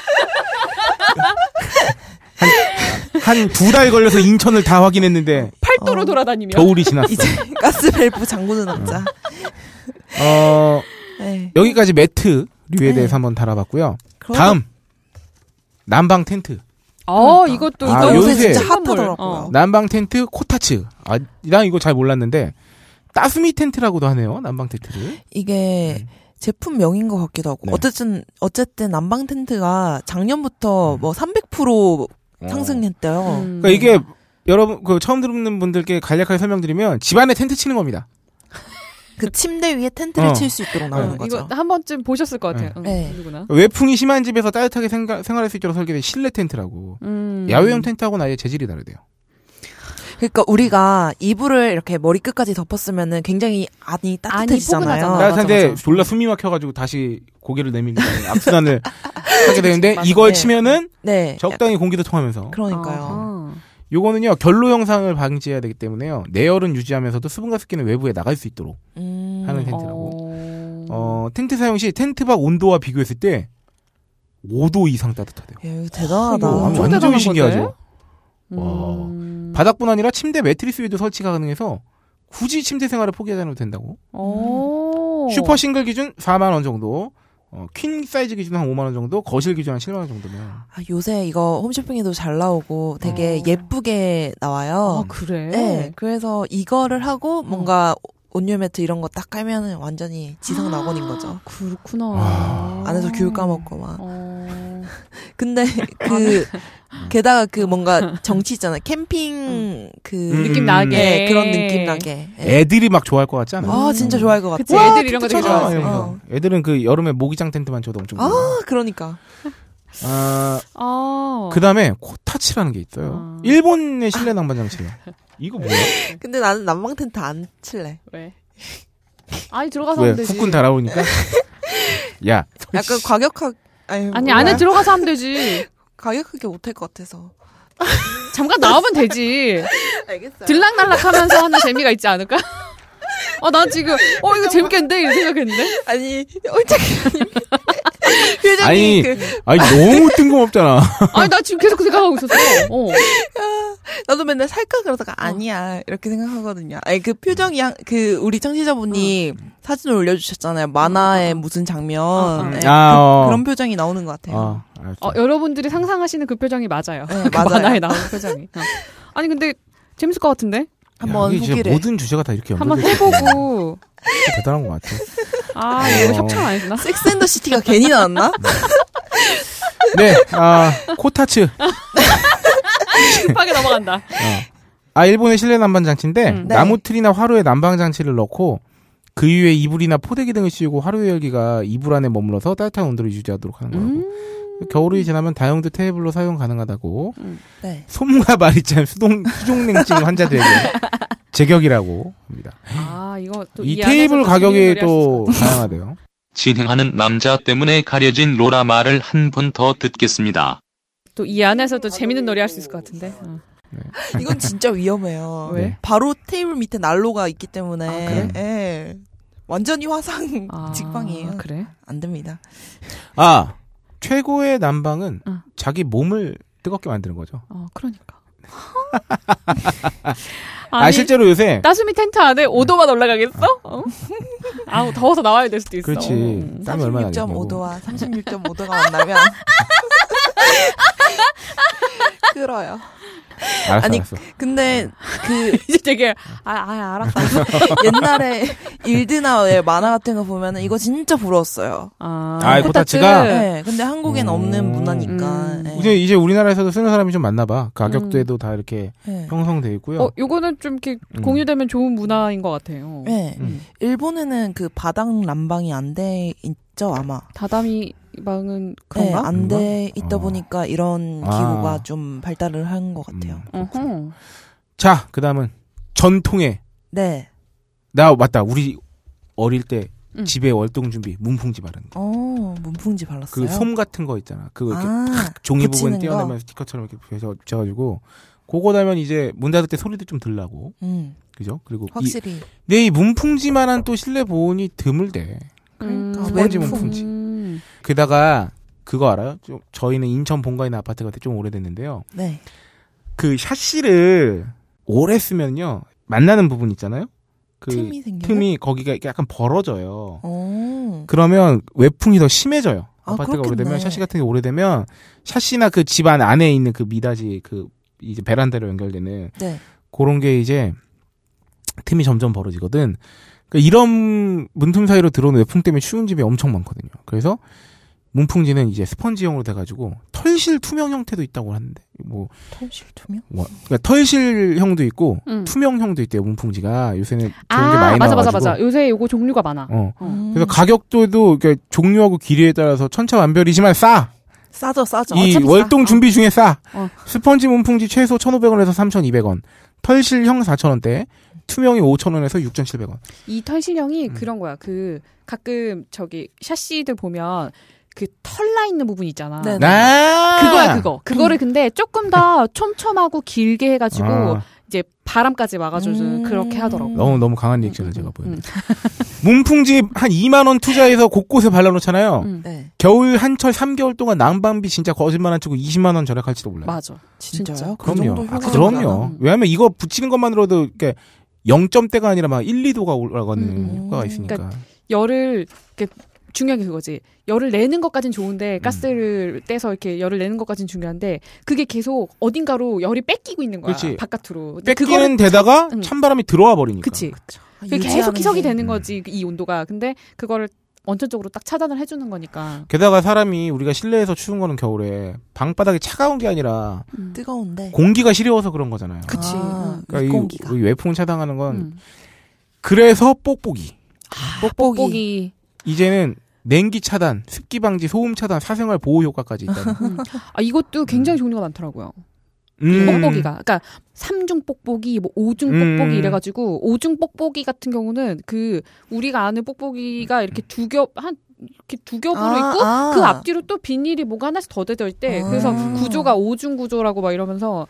한두 달 걸려서 인천을 다 확인했는데 팔도를 어. 돌아다니며. 겨울이 지났어. 이제 가스 밸브 잠그는 남자. 어, 네. 여기까지 매트 류에 네. 대해서 한번 알아봤고요. 다음 난방 텐트. 어, 그러니까. 이것도 아, 이거 요새 진짜. 핫하더라고요. 어. 난방 텐트 코타츠. 아, 난 이거 잘 몰랐는데 따스미 텐트라고도 하네요. 난방 텐트를. 이게 제품명인 것 같기도 하고 네. 어쨌든 어쨌든 난방 텐트가 작년부터 뭐300% 상승했대요. 음. 그러니까 이게 여러분 그 처음 듣는 분들께 간략하게 설명드리면 집안에 텐트 치는 겁니다. 그 침대 위에 텐트를 어. 칠수 있도록 나오는 네. 거죠. 이거 한 번쯤 보셨을 것 같아요. 응, 네. 누구나. 외풍이 심한 집에서 따뜻하게 생가- 생활할 수 있도록 설계된 실내 텐트라고. 음. 야외용 텐트하고는 아예 재질이 다르대요. 그러니까 우리가 이불을 이렇게 머리 끝까지 덮었으면은 굉장히 안이 따뜻해지잖아요. 따뜻한데 맞아. 졸라 숨이 막혀가지고 다시 고개를 내밀고 악순환을 하게 되는데 맞아. 이걸 네. 치면은 네. 적당히 공기도 통하면서 그러니까요. 아하. 요거는요 결로 현상을 방지해야 되기 때문에요 내열은 유지하면서도 수분과 습기는 외부에 나갈 수 있도록 음. 하는 텐트라고. 어. 어 텐트 사용 시 텐트 밖 온도와 비교했을 때 5도 이상 따뜻하대요. 야, 이거 대단하다. 이거 엄청 완전 대단한 신기하죠. 음. 바닥뿐 아니라 침대 매트리스 위에도 설치가 가능해서 굳이 침대 생활을 포기하지 않아도 된다고. 오. 슈퍼 싱글 기준 4만 원 정도, 어, 퀸 사이즈 기준 한 5만 원 정도, 거실 기준 한 7만 원 정도면. 아, 요새 이거 홈쇼핑에도 잘 나오고 되게 어. 예쁘게 나와요. 아, 그래? 네. 그래서 이거를 하고 뭔가 온수 매트 이런 거 딱 깔면은 완전히 지상 낙원인 거죠. 그렇구나. 아. 안에서 귤 까먹고 막. 어. 근데 그 게다가 그 뭔가 정치 있잖아요. 캠핑 그 음, 느낌 음, 나게. 네, 그런 느낌 나게. 네. 애들이 막 좋아할 것 같지 않아요? 아 진짜 좋아할 것 같아. 그치, 애들 이런 거 되게. 좋아하지. 이러면서. 어. 애들은 그 여름에 모기장 텐트만 쳐도 엄청 좋아. 아 그러니까. 아, 아. 그 다음에 코타치라는 게 있어요. 어. 일본의 실내 난방 장치예요. 이거 뭐야? 근데 나는 난방 텐트 안 칠래. 왜? 아니 들어가서 왜 하면 되지. 후끈 달아오니까? 야, 약간 과격하 아니, 아니. 안에 들어가서 하면 되지. 과격하게 못할 것 같아서. 잠깐 나오면 되지. 알겠어요. 들락날락 하면서 하는 재미가 있지 않을까? 어, 나 지금 어 이거 재밌겠는데 이런 생각했는데. 아니 홀짝이님 표정이 아니, 그 아니 너무 뜬금없잖아. 아니 나 지금 계속 그 생각하고 있었어. 어. 나도 맨날 살까 그러다가 아니야 이렇게 생각하거든요. 아니 그 표정이 한- 그 우리 청취자분이 사진을 올려주셨잖아요. 만화의 무슨 장면 어, 어. 네, 아, 그, 어. 그 런 표정이 나오는 것 같아요. 아, 알았어. 어, 여러분들이 상상하시는 그 표정이 맞아요. 네, 그 맞아요. 만화에 나오는 표정이. 어. 아니 근데 재밌을 것 같은데? 한번 후기를 모든 주제가 다 이렇게 한번. 해보고. 대단한 것 같아. 아 이거 어. 협찬 안 해주나? 섹스앤더 시티가 괜히 나왔나? 네, 아, 코타츠. 급하게 넘어간다. 어. 아, 일본의 실내 난방 장치인데 음. 네. 나무 틀이나 화로에 난방 장치를 넣고 그 위에 이불이나 포대기 등을 씌우고 화로 열기가 이불 안에 머물러서 따뜻한 온도를 유지하도록 하는 거라고. 음. 겨울이 지나면 다용도 테이블로 사용 가능하다고. 네. 솜과 마리짠 수동 수족냉증 환자들에게 제격이라고 합니다. 아 이거 또 이 테이블 또 가격이 또 다양하대요. 진행하는 남자 때문에 가려진 로라 말을 한 번 더 듣겠습니다. 또 이 안에서도 재밌는 놀이 할 수 있을 것 같은데. 어. 이건 진짜 위험해요. 왜? 바로 테이블 밑에 난로가 있기 때문에 아, 그래? 예. 완전히 화상 아, 직방이에요. 그래? 안 됩니다. 아 최고의 난방은 어. 자기 몸을 뜨겁게 만드는 거죠. 어 그러니까. 아 실제로 요새 따스미 텐트 안에 5도만 올라가겠어? 어? 아 더워서 나와야 될 수도 있어. 그렇지. 음. 땀이 얼마나 나겠냐고. 36.5도와 36.5도가 만나면 끓어요. 알았어, 아니, 알았어. 근데 그 이제 되게 아, 아 알았어. 옛날에 일드나의 만화 같은 거 보면은 이거 진짜 부러웠어요. 아, 아, 코타츠가? 네. 근데 한국엔 음. 없는 문화니까. 음. 네. 이제 이제 우리나라에서도 쓰는 사람이 좀 많나 봐. 가격대도 다 이렇게 네. 형성돼 있고요. 어, 요거는 좀 이렇게 음. 공유되면 좋은 문화인 것 같아요. 네. 음. 일본에는 그 바닥 난방이 안 돼 있죠 아마. 다다미 방은 네, 그런가? 안돼 있다 어. 보니까 이런 아. 기구가 좀 발달을 한 것 같아요. 음. 어허. 자, 그 다음은 전통의 네. 나 맞다. 우리 어릴 때 음. 집에 월동 준비 문풍지 바르는 거. 어, 문풍지 발랐어요. 그 솜 같은 거 있잖아. 그거 이렇게 아, 종이 부분 떼어내면 스티커처럼 이렇게 붙여- 붙여가지고 그거 달면 이제 문 닫을 때 소리도 좀 들라고. 음, 그죠? 그리고 이, 확실히. 내이 문풍지만한 또 실내 보온이 드물대. 그러니까 스펀지 웹풍. 문풍지. 음. 게다가 그거 알아요? 좀 저희는 인천 본가에 있는 아파트가 좀 오래됐는데요. 네. 그 샤시를 오래 쓰면요 만나는 부분 있잖아요. 그 틈이 생겨요. 틈이 거기가 약간 벌어져요. 어. 그러면 외풍이 더 심해져요. 아, 아파트가 그렇겠네. 오래되면 샤시 같은 게 오래되면 샤시나 그 집 안 안에 있는 그 미닫이 그 이제 베란다로 연결되는 네. 그런 게 이제 틈이 점점 벌어지거든. 그러니까 이런 문틈 사이로 들어오는 외풍 때문에 추운 집이 엄청 많거든요. 그래서 문풍지는 이제 스펀지형으로 돼가지고 털실 투명 형태도 있다고 하는데 뭐 털실 투명? 뭐, 그러니까 털실형도 있고 음. 투명형도 있대요 문풍지가 요새는 좋은 아, 게 많이 맞아, 맞아, 나와가지고 맞아. 요새 요거 종류가 많아. 어 음. 그래서 가격도도 그러니까 종류하고 길이에 따라서 천차만별이지만 싸. 싸죠, 싸죠. 이 싸. 월동 준비 중에 싸. 어. 스펀지 문풍지 최소 1,500원에서 3,200원. 털실형 4,000원대. 투명형이 5,000원에서 6,700원. 이 털실형이 음. 그런 거야. 그 가끔 저기 샤시들 보면 그 털 나 있는 부분 있잖아. 네. 아! 그거야 그거. 그거를 근데 조금 더 촘촘하고 길게 해가지고 아, 이제 바람까지 막아주는 음. 그렇게 하더라고. 너무 너무 강한 리액션을 음, 제가 음, 보여요. 문풍지 한 2만 원 투자해서 곳곳에 발라놓잖아요. 음. 네. 겨울 한철 3개월 동안 난방비 진짜 거짓말 안 치고 20만 원 절약할지도 몰라요. 맞아. 진짜요? 그 그럼요. 정도 아, 그럼요. 나나? 왜냐하면 이거 붙이는 것만으로도 이렇게 0점대가 아니라 막 1, 2도가 올라가는 음, 효과가 음. 있으니까. 열을 이렇게 중요한 게 그거지. 열을 내는 것까진 좋은데 가스를 떼서 이렇게 열을 내는 것까진 중요한데 그게 계속 어딘가로 열이 뺏기고 있는 거야. 그렇지. 바깥으로. 뺏기는 데다가 음. 찬바람이 들어와 버리니까. 그치. 아, 그게 계속 희석이 게. 되는 음. 거지 이 온도가. 근데 그거를 원천적으로 딱 차단을 해주는 거니까. 게다가 사람이 우리가 실내에서 추운 거는 겨울에 방바닥이 차가운 게 아니라 뜨거운데. 공기가 시려워서 그런 거잖아요. 그치. 아, 응. 그러니까 공기가. 이, 이 외풍을 차단하는 건 음. 그래서 뽁뽁이. 뽁뽁이. 뽁뽁이. 이제는 냉기 차단, 습기 방지, 소음 차단, 사생활 보호 효과까지 있다. 아 이것도 굉장히 종류가 많더라고요. 음. 뽁뽁이가. 그러니까 삼중 뽁뽁이, 뭐 오중 음. 뽁뽁이 이래가지고 오중 뽁뽁이 같은 경우는 그 우리가 아는 뽁뽁이가 이렇게 두 겹 한 이렇게 두 겹으로 아, 있고 아. 그 앞뒤로 또 비닐이 뭐가 하나씩 더 되어 있대. 아. 그래서 구조가 오중 구조라고 막 이러면서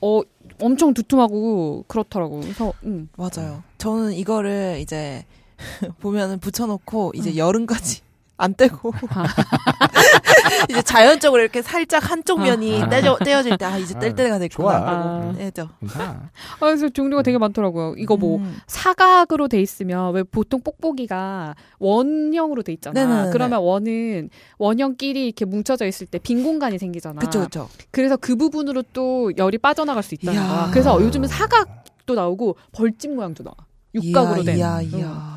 어 엄청 두툼하고 그렇더라고. 그래서 음. 맞아요. 저는 이거를 이제 보면은 붙여놓고 이제 음. 여름까지 안 떼고 아. 이제 자연적으로 이렇게 살짝 한쪽 면이 아. 떼져, 떼어질 때 아 이제 뗄 아, 때가 됐구나. 좋아. 아. 떼죠. 괜찮아. 아, 그래서 종류가 되게 많더라고요. 이거 뭐 음. 사각으로 돼 있으면 왜 보통 뽁뽁이가 원형으로 돼 있잖아. 네네네네. 그러면 원은 원형끼리 이렇게 뭉쳐져 있을 때 빈 공간이 생기잖아. 그쵸 그쵸. 그래서 그 부분으로 또 열이 빠져나갈 수 있다는 이야. 거야. 그래서 요즘은 사각도 나오고 벌집 모양도 나와. 육각으로 된. 이야 응. 이야. 참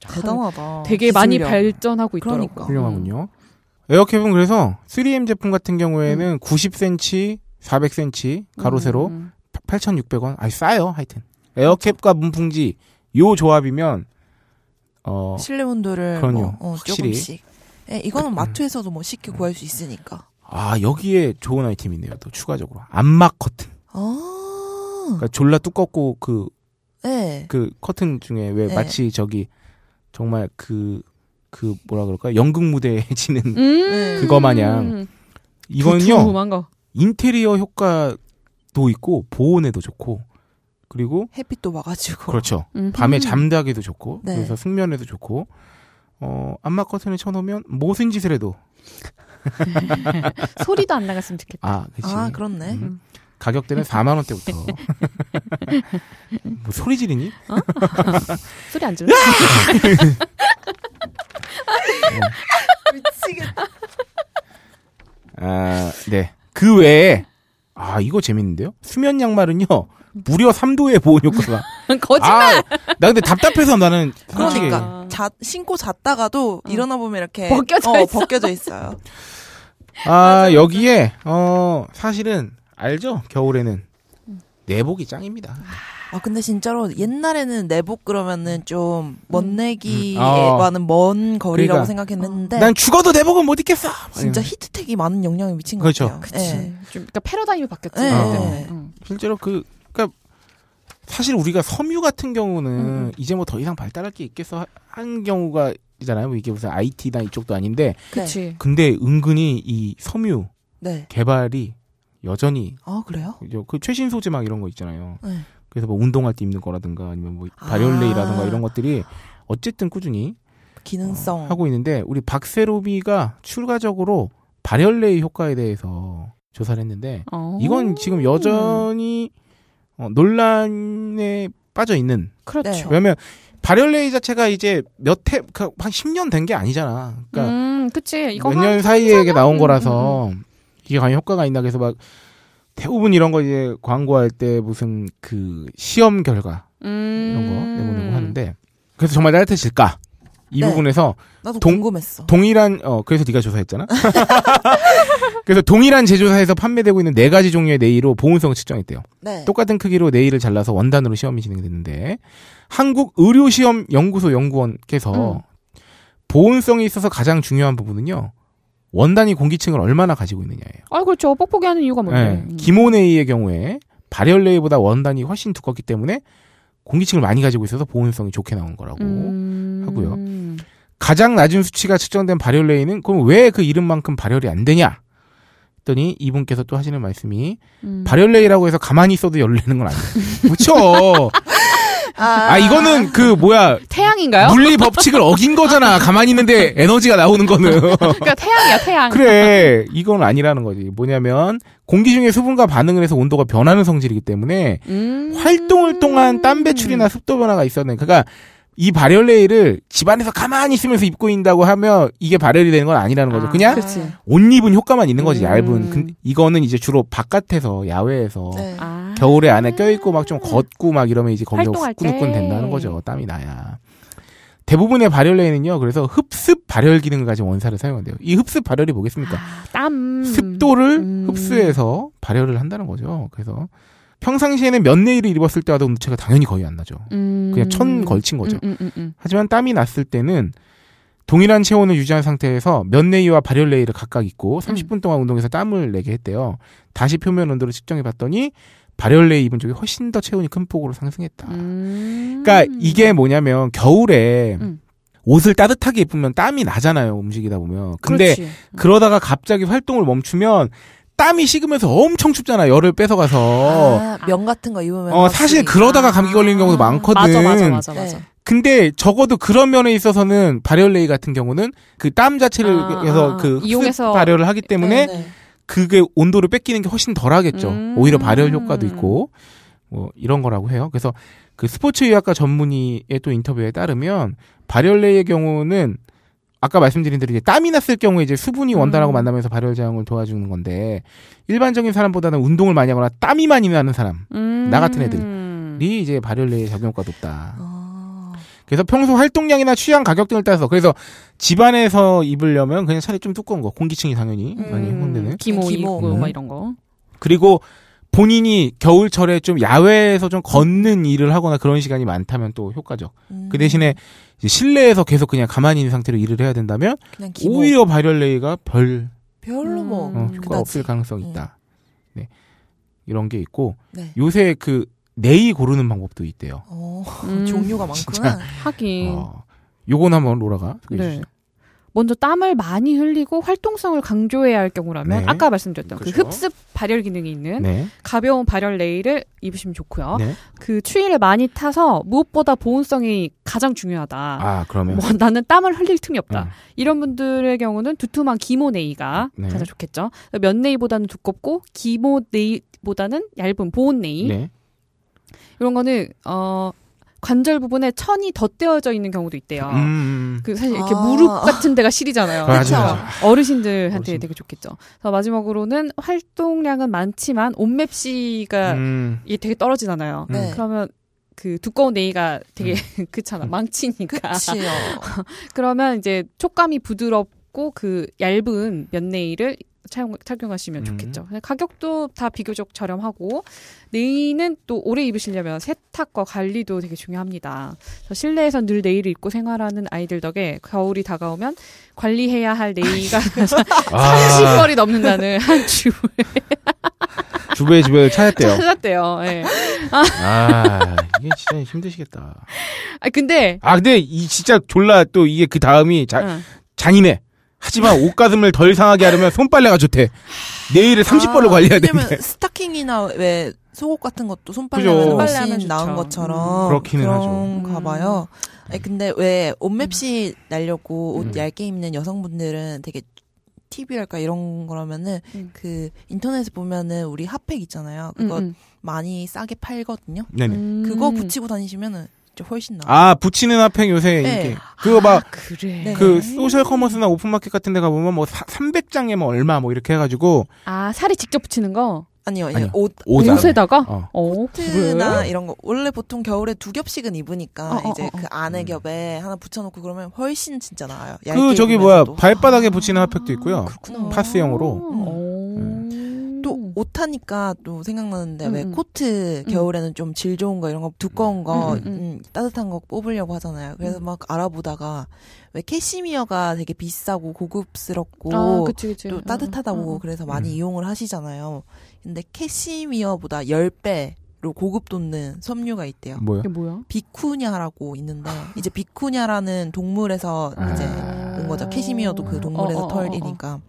대단하다. 되게 많이 기술력. 발전하고 있더라고. 그러니까. 훌륭하군요. 에어캡은 그래서 3M 제품 같은 경우에는 90cm, 400cm 가로 세로 음. 8,600원. 아, 싸요. 하여튼. 에어캡과 문풍지 요 조합이면 어 실내 온도를 그럼요. 뭐, 어, 확실히. 조금씩. 예, 이거는 마트에서도 뭐 쉽게 구할 수 있으니까. 아, 여기에 좋은 아이템이 있네요. 또 추가적으로. 암막 커튼. 아. 그러니까 졸라 두껍고 그 네. 그 커튼 중에 왜 네. 마치 저기 정말 그, 그 뭐라 그럴까? 연극 무대에 지는 음. 그거 마냥 거. 인테리어 효과도 있고 보온에도 좋고 그리고 햇빛도 와가지고. 그렇죠. 음. 밤에 잠자기도 좋고 네. 그래서 숙면에도 좋고 어 암막 커튼을 쳐놓으면 무슨 짓을 해도 소리도 안 나갔으면 좋겠다. 아 그치 아 그렇네. 음. 가격 대는 4만 원대부터 뭐 소리 지르니? 소리 안 질러? 미치겠다. 아, 네. 그 외에 아 이거 재밌는데요. 수면 양말은요 무려 3도의 보온 효과가. 거짓말. 아, 나 근데 답답해서 나는 솔직히 그러니까 자, 신고 잤다가도 일어나 보면 이렇게 벗겨져 어, 있어. 벗겨져 있어요. 아 여기에 어 사실은 알죠 겨울에는 내복이 짱입니다. 아 근데 진짜로 옛날에는 내복 그러면은 좀 멋내기와는 음. 어. 먼 거리라고 그러니까. 생각했는데 난 죽어도 내복은 못 입겠어. 진짜 히트텍이 많은 영향을 미친 그렇죠. 것 같아요. 그치. 예. 좀 그러니까 패러다임이 바뀌었지. 네. 네. 응. 실제로 그 그러니까 사실 우리가 섬유 같은 경우는 음. 이제 뭐 더 이상 발달할 게 있겠어 하- 한 경우가 있잖아요. 뭐 이게 무슨 IT나 이쪽도 아닌데 그치. 근데 은근히 이 섬유 네. 개발이 여전히 아 그래요? 그 최신 소재 막 이런 거 있잖아요. 네. 그래서 뭐 운동할 때 입는 거라든가 아니면 뭐 발열레이라든가 아. 이런 것들이 어쨌든 꾸준히 기능성. 하고 있는데 우리 박세로비가 추가적으로 발열레이 효과에 대해서 조사를 했는데 어. 이건 지금 여전히 어, 논란에 빠져 있는 그렇죠. 네. 왜냐면 발열레이 자체가 이제 몇해한 10년 된 게 아니잖아. 그러니까 음, 그치. 이거 몇년 사이에 이게 나온 음, 거라서 이게 과연 효과가 있나 그래서 막 대부분 이런 거 이제 광고할 때 무슨 그 시험 결과 음. 이런 거 내보내고 하는데 그래서 정말 따뜻해질까 이 네. 부분에서 나도 동- 궁금했어. 동일한 어 그래서 네가 조사했잖아. 그래서 동일한 제조사에서 판매되고 있는 네 가지 종류의 네일로 보온성을 측정했대요. 네. 똑같은 크기로 네일을 잘라서 원단으로 시험이 진행됐는데 한국 의료시험 연구소 연구원께서 음. 보온성이 있어서 가장 중요한 부분은요. 원단이 공기층을 얼마나 가지고 있느냐예요. 아, 그렇죠. 뻑뻑이 하는 이유가 뭔데? 네. 음. 기모네이의 경우에 발열레이보다 원단이 훨씬 두껍기 때문에 공기층을 많이 가지고 있어서 보온성이 좋게 나온 거라고 음. 하고요. 가장 낮은 수치가 측정된 발열레이는 그럼 왜 그 이름만큼 발열이 안 되냐? 했더니 이분께서 또 하시는 말씀이 음. 발열레이라고 해서 가만히 있어도 열리는 건 아니에요. 그렇죠. 아 이거는 그 뭐야 태양인가요? 물리 법칙을 어긴 거잖아. 가만히 있는데 에너지가 나오는 거는. 그러니까 태양이야, 태양. 그래 이건 아니라는 거지. 뭐냐면 공기 중에 수분과 반응을 해서 온도가 변하는 성질이기 때문에 음. 활동을 통한 땀 배출이나 습도 변화가 있었네. 그러니까 이 발열 레이를 집안에서 가만히 있으면서 입고 있다고 하면 이게 발열이 되는 건 아니라는 거죠. 아, 그냥 그렇지. 옷 입은 효과만 있는 거지. 음. 얇은. 근- 이거는 이제 주로 바깥에서 야외에서 네. 아. 겨울에 안에 껴있고 막 좀 걷고 막 이러면 이제 거기서 후끈후끈 때. 된다는 거죠. 땀이 나야. 대부분의 발열레이는요. 그래서 흡습 발열 기능을 가진 원사를 사용한대요. 이 흡습 발열이 뭐겠습니까? 아, 땀. 습도를 음. 흡수해서 발열을 한다는 거죠. 그래서 평상시에는 면내일을 입었을 때와도 음체가 당연히 거의 안 나죠. 음. 그냥 천 걸친 거죠. 음, 음, 음, 음. 하지만 땀이 났을 때는 동일한 체온을 유지한 상태에서 면내이와 발열레이를 각각 입고 30분 동안 운동해서 땀을 내게 했대요. 다시 표면 온도를 측정해 봤더니 발열레이 입은 쪽이 훨씬 더 체온이 큰 폭으로 상승했다. 음. 그러니까 이게 뭐냐면 겨울에 음. 옷을 따뜻하게 입으면 땀이 나잖아요. 움직이다 보면. 근데 그렇지. 그러다가 갑자기 활동을 멈추면 땀이 식으면서 엄청 춥잖아. 열을 뺏어가서. 아, 면 같은 거 입으면 어, 사실 그러다가 감기 걸리는 경우도 많거든. 맞아, 맞아, 맞아, 맞아. 네. 근데 적어도 그런 면에 있어서는 발열레이 같은 경우는 그 땀 자체를 아, 해서 아, 그 이용해서- 발열을 하기 때문에 네, 네. 그게 온도를 뺏기는 게 훨씬 덜 하겠죠. 음. 오히려 발열 효과도 있고 뭐 이런 거라고 해요. 그래서 그 스포츠 의학과 전문의의 또 인터뷰에 따르면 발열레이의 경우는 아까 말씀드린 대로 이제 땀이 났을 경우에 이제 수분이 원단하고 음. 만나면서 발열 제형을 도와주는 건데 일반적인 사람보다는 운동을 많이 하거나 땀이 많이 나는 사람이 음. 나 같은 애들이 이제 발열레이 적용 효과가 높다. 아, 그래서 평소 활동량이나 취향 가격 등을 따라서 그래서 집안에서 입으려면 그냥 차라리 좀 두꺼운 거 공기층이 당연히 많이 혼되는 기모, 기모. 입고 음. 막 이런 거. 그리고 본인이 겨울철에 좀 야외에서 좀 걷는 일을 하거나 그런 시간이 많다면 또 효과적. 음. 그 대신에 이제 실내에서 계속 그냥 가만히 있는 상태로 일을 해야 된다면. 오히려 발열레이가 별 별로 뭐 음. 어, 그다지. 효과 없을 가능성이 있다. 네. 이런 게 있고 네. 요새 그 네이 고르는 방법도 있대요. 어, 음. 종류가 많구나. 하긴. 어, 요건 한번 로라가 소개해 네. 주시죠. 먼저 땀을 많이 흘리고 활동성을 강조해야 할 경우라면 네. 아까 말씀드렸던 그 그렇죠. 흡습 발열 기능이 있는 네. 가벼운 발열 레이를 입으시면 좋고요. 네. 그 추위를 많이 타서 무엇보다 보온성이 가장 중요하다. 아, 그러면 뭐 나는 땀을 흘릴 틈이 없다. 음. 이런 분들의 경우는 두툼한 기모 네이가 네. 가장 좋겠죠. 면 네이보다는 두껍고 기모 네이보다는 얇은 보온 네이 네. 이런 거는 어 관절 부분에 천이 덧대어져 있는 경우도 있대요. 음. 그 사실 이렇게 아. 무릎 같은 데가 시리잖아요. 맞아, 그쵸? 맞아. 어르신들한테 어르신. 되게 좋겠죠. 그래서 마지막으로는 활동량은 많지만 온맵시가 음. 이게 되게 떨어지잖아요. 네. 그러면 그 두꺼운 네이가 되게 그렇잖아. 망치니까. 그러면 이제 촉감이 부드럽고 그 얇은 면 네일을 착용, 착용하시면 음. 좋겠죠. 가격도 다 비교적 저렴하고 네일은 또 오래 입으시려면 세탁과 관리도 되게 중요합니다. 실내에선 늘 네일을 입고 생활하는 아이들 덕에 겨울이 다가오면 관리해야 할 네일가 아, 30벌이 넘는다는 한 주. 주부의 집을 찾았대요. 찾았대요. 예. 아, 이게 진짜 힘드시겠다. 아 근데 아, 근데 이 진짜 졸라 또 이게 그 다음이 자, 응. 잔인해. 하지만 옷가슴을 덜 상하게 하려면 손빨래가 좋대. 내일을 30벌로 관리해야 왜냐면 되는데. 스타킹이나 왜 속옷 같은 것도. 손빨래하면. 나은 것처럼 그렇기는 그런가 하죠. 봐요. 아니 근데 왜 옷맵시 날려고 옷 음. 얇게 입는 여성분들은 되게 팁이랄까 이런 거라면은 음. 그 인터넷에 보면은 우리 핫팩 있잖아요. 그거 음, 음. 많이 싸게 팔거든요. 네네. 음. 그거 붙이고 다니시면은 진짜 훨씬 나아. 아, 붙이는 핫팩 요새 네. 이렇게. 그거 막, 그래. 네. 그 소셜 커머스나 오픈마켓 같은 데 가보면 뭐 300장에 뭐 얼마 뭐 이렇게 해가지고 아 살이 직접 붙이는 거 아니요, 아니요. 아니요. 옷 옷. 옷에다가 어. 어, 코트나 그래? 이런 거 원래 보통 겨울에 두 겹씩은 입으니까 어, 어, 이제 어, 어. 그 안에 음. 겹에 하나 붙여놓고 그러면 훨씬 진짜 나아요. 그 저기 뭐야 입으면서도. 발바닥에 붙이는 핫팩도 있고요. 그렇구나. 파스형으로. 어. 또 옷하니까 또 생각나는데 음, 왜 음. 코트 음. 겨울에는 좀 질 좋은 거 이런 거 두꺼운 거 음, 음, 음. 음, 따뜻한 거 뽑으려고 하잖아요. 그래서 음. 막 알아보다가 왜 캐시미어가 되게 비싸고 고급스럽고 아, 그치, 그치. 또 어, 따뜻하다고 어, 어. 그래서 많이 음. 이용을 하시잖아요. 근데 캐시미어보다 10배 로 고급 돋는 섬유가 있대요. 뭐야? 이게 뭐야? 비쿠냐라고 있는데 이제 비쿠냐라는 동물에서 아. 이제 온 거죠. 캐시미어도 그 동물에서 어, 어, 어, 어. 털이니까.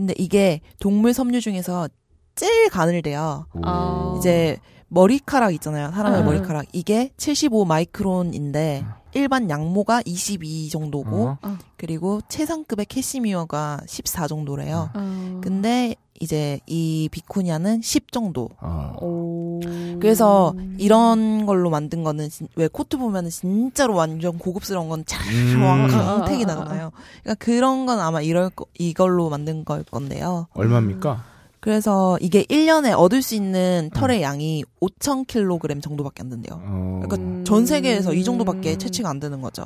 근데 이게 동물 섬유 중에서 제일 가늘대요. 아. 이제 머리카락 있잖아요. 사람의 음. 머리카락. 이게 75 마이크론인데 일반 양모가 22 정도고 어? 그리고 최상급의 캐시미어가 14 정도래요. 아. 근데 이제 이 비쿠냐는 10 정도. 어. 오. 그래서 이런 걸로 만든 거는 진- 왜 코트 보면은 진짜로 완전 고급스러운 건 음. 강택이 나잖아요. 그러니까 그런 건 아마 이럴 거, 이걸로 만든 걸 건데요. 얼마입니까? 그래서 이게 1년에 얻을 수 있는 털의 양이 5,000kg 정도밖에 안 된대요. 어. 그러니까 음. 전 세계에서 이 정도밖에 채취가 안 되는 거죠.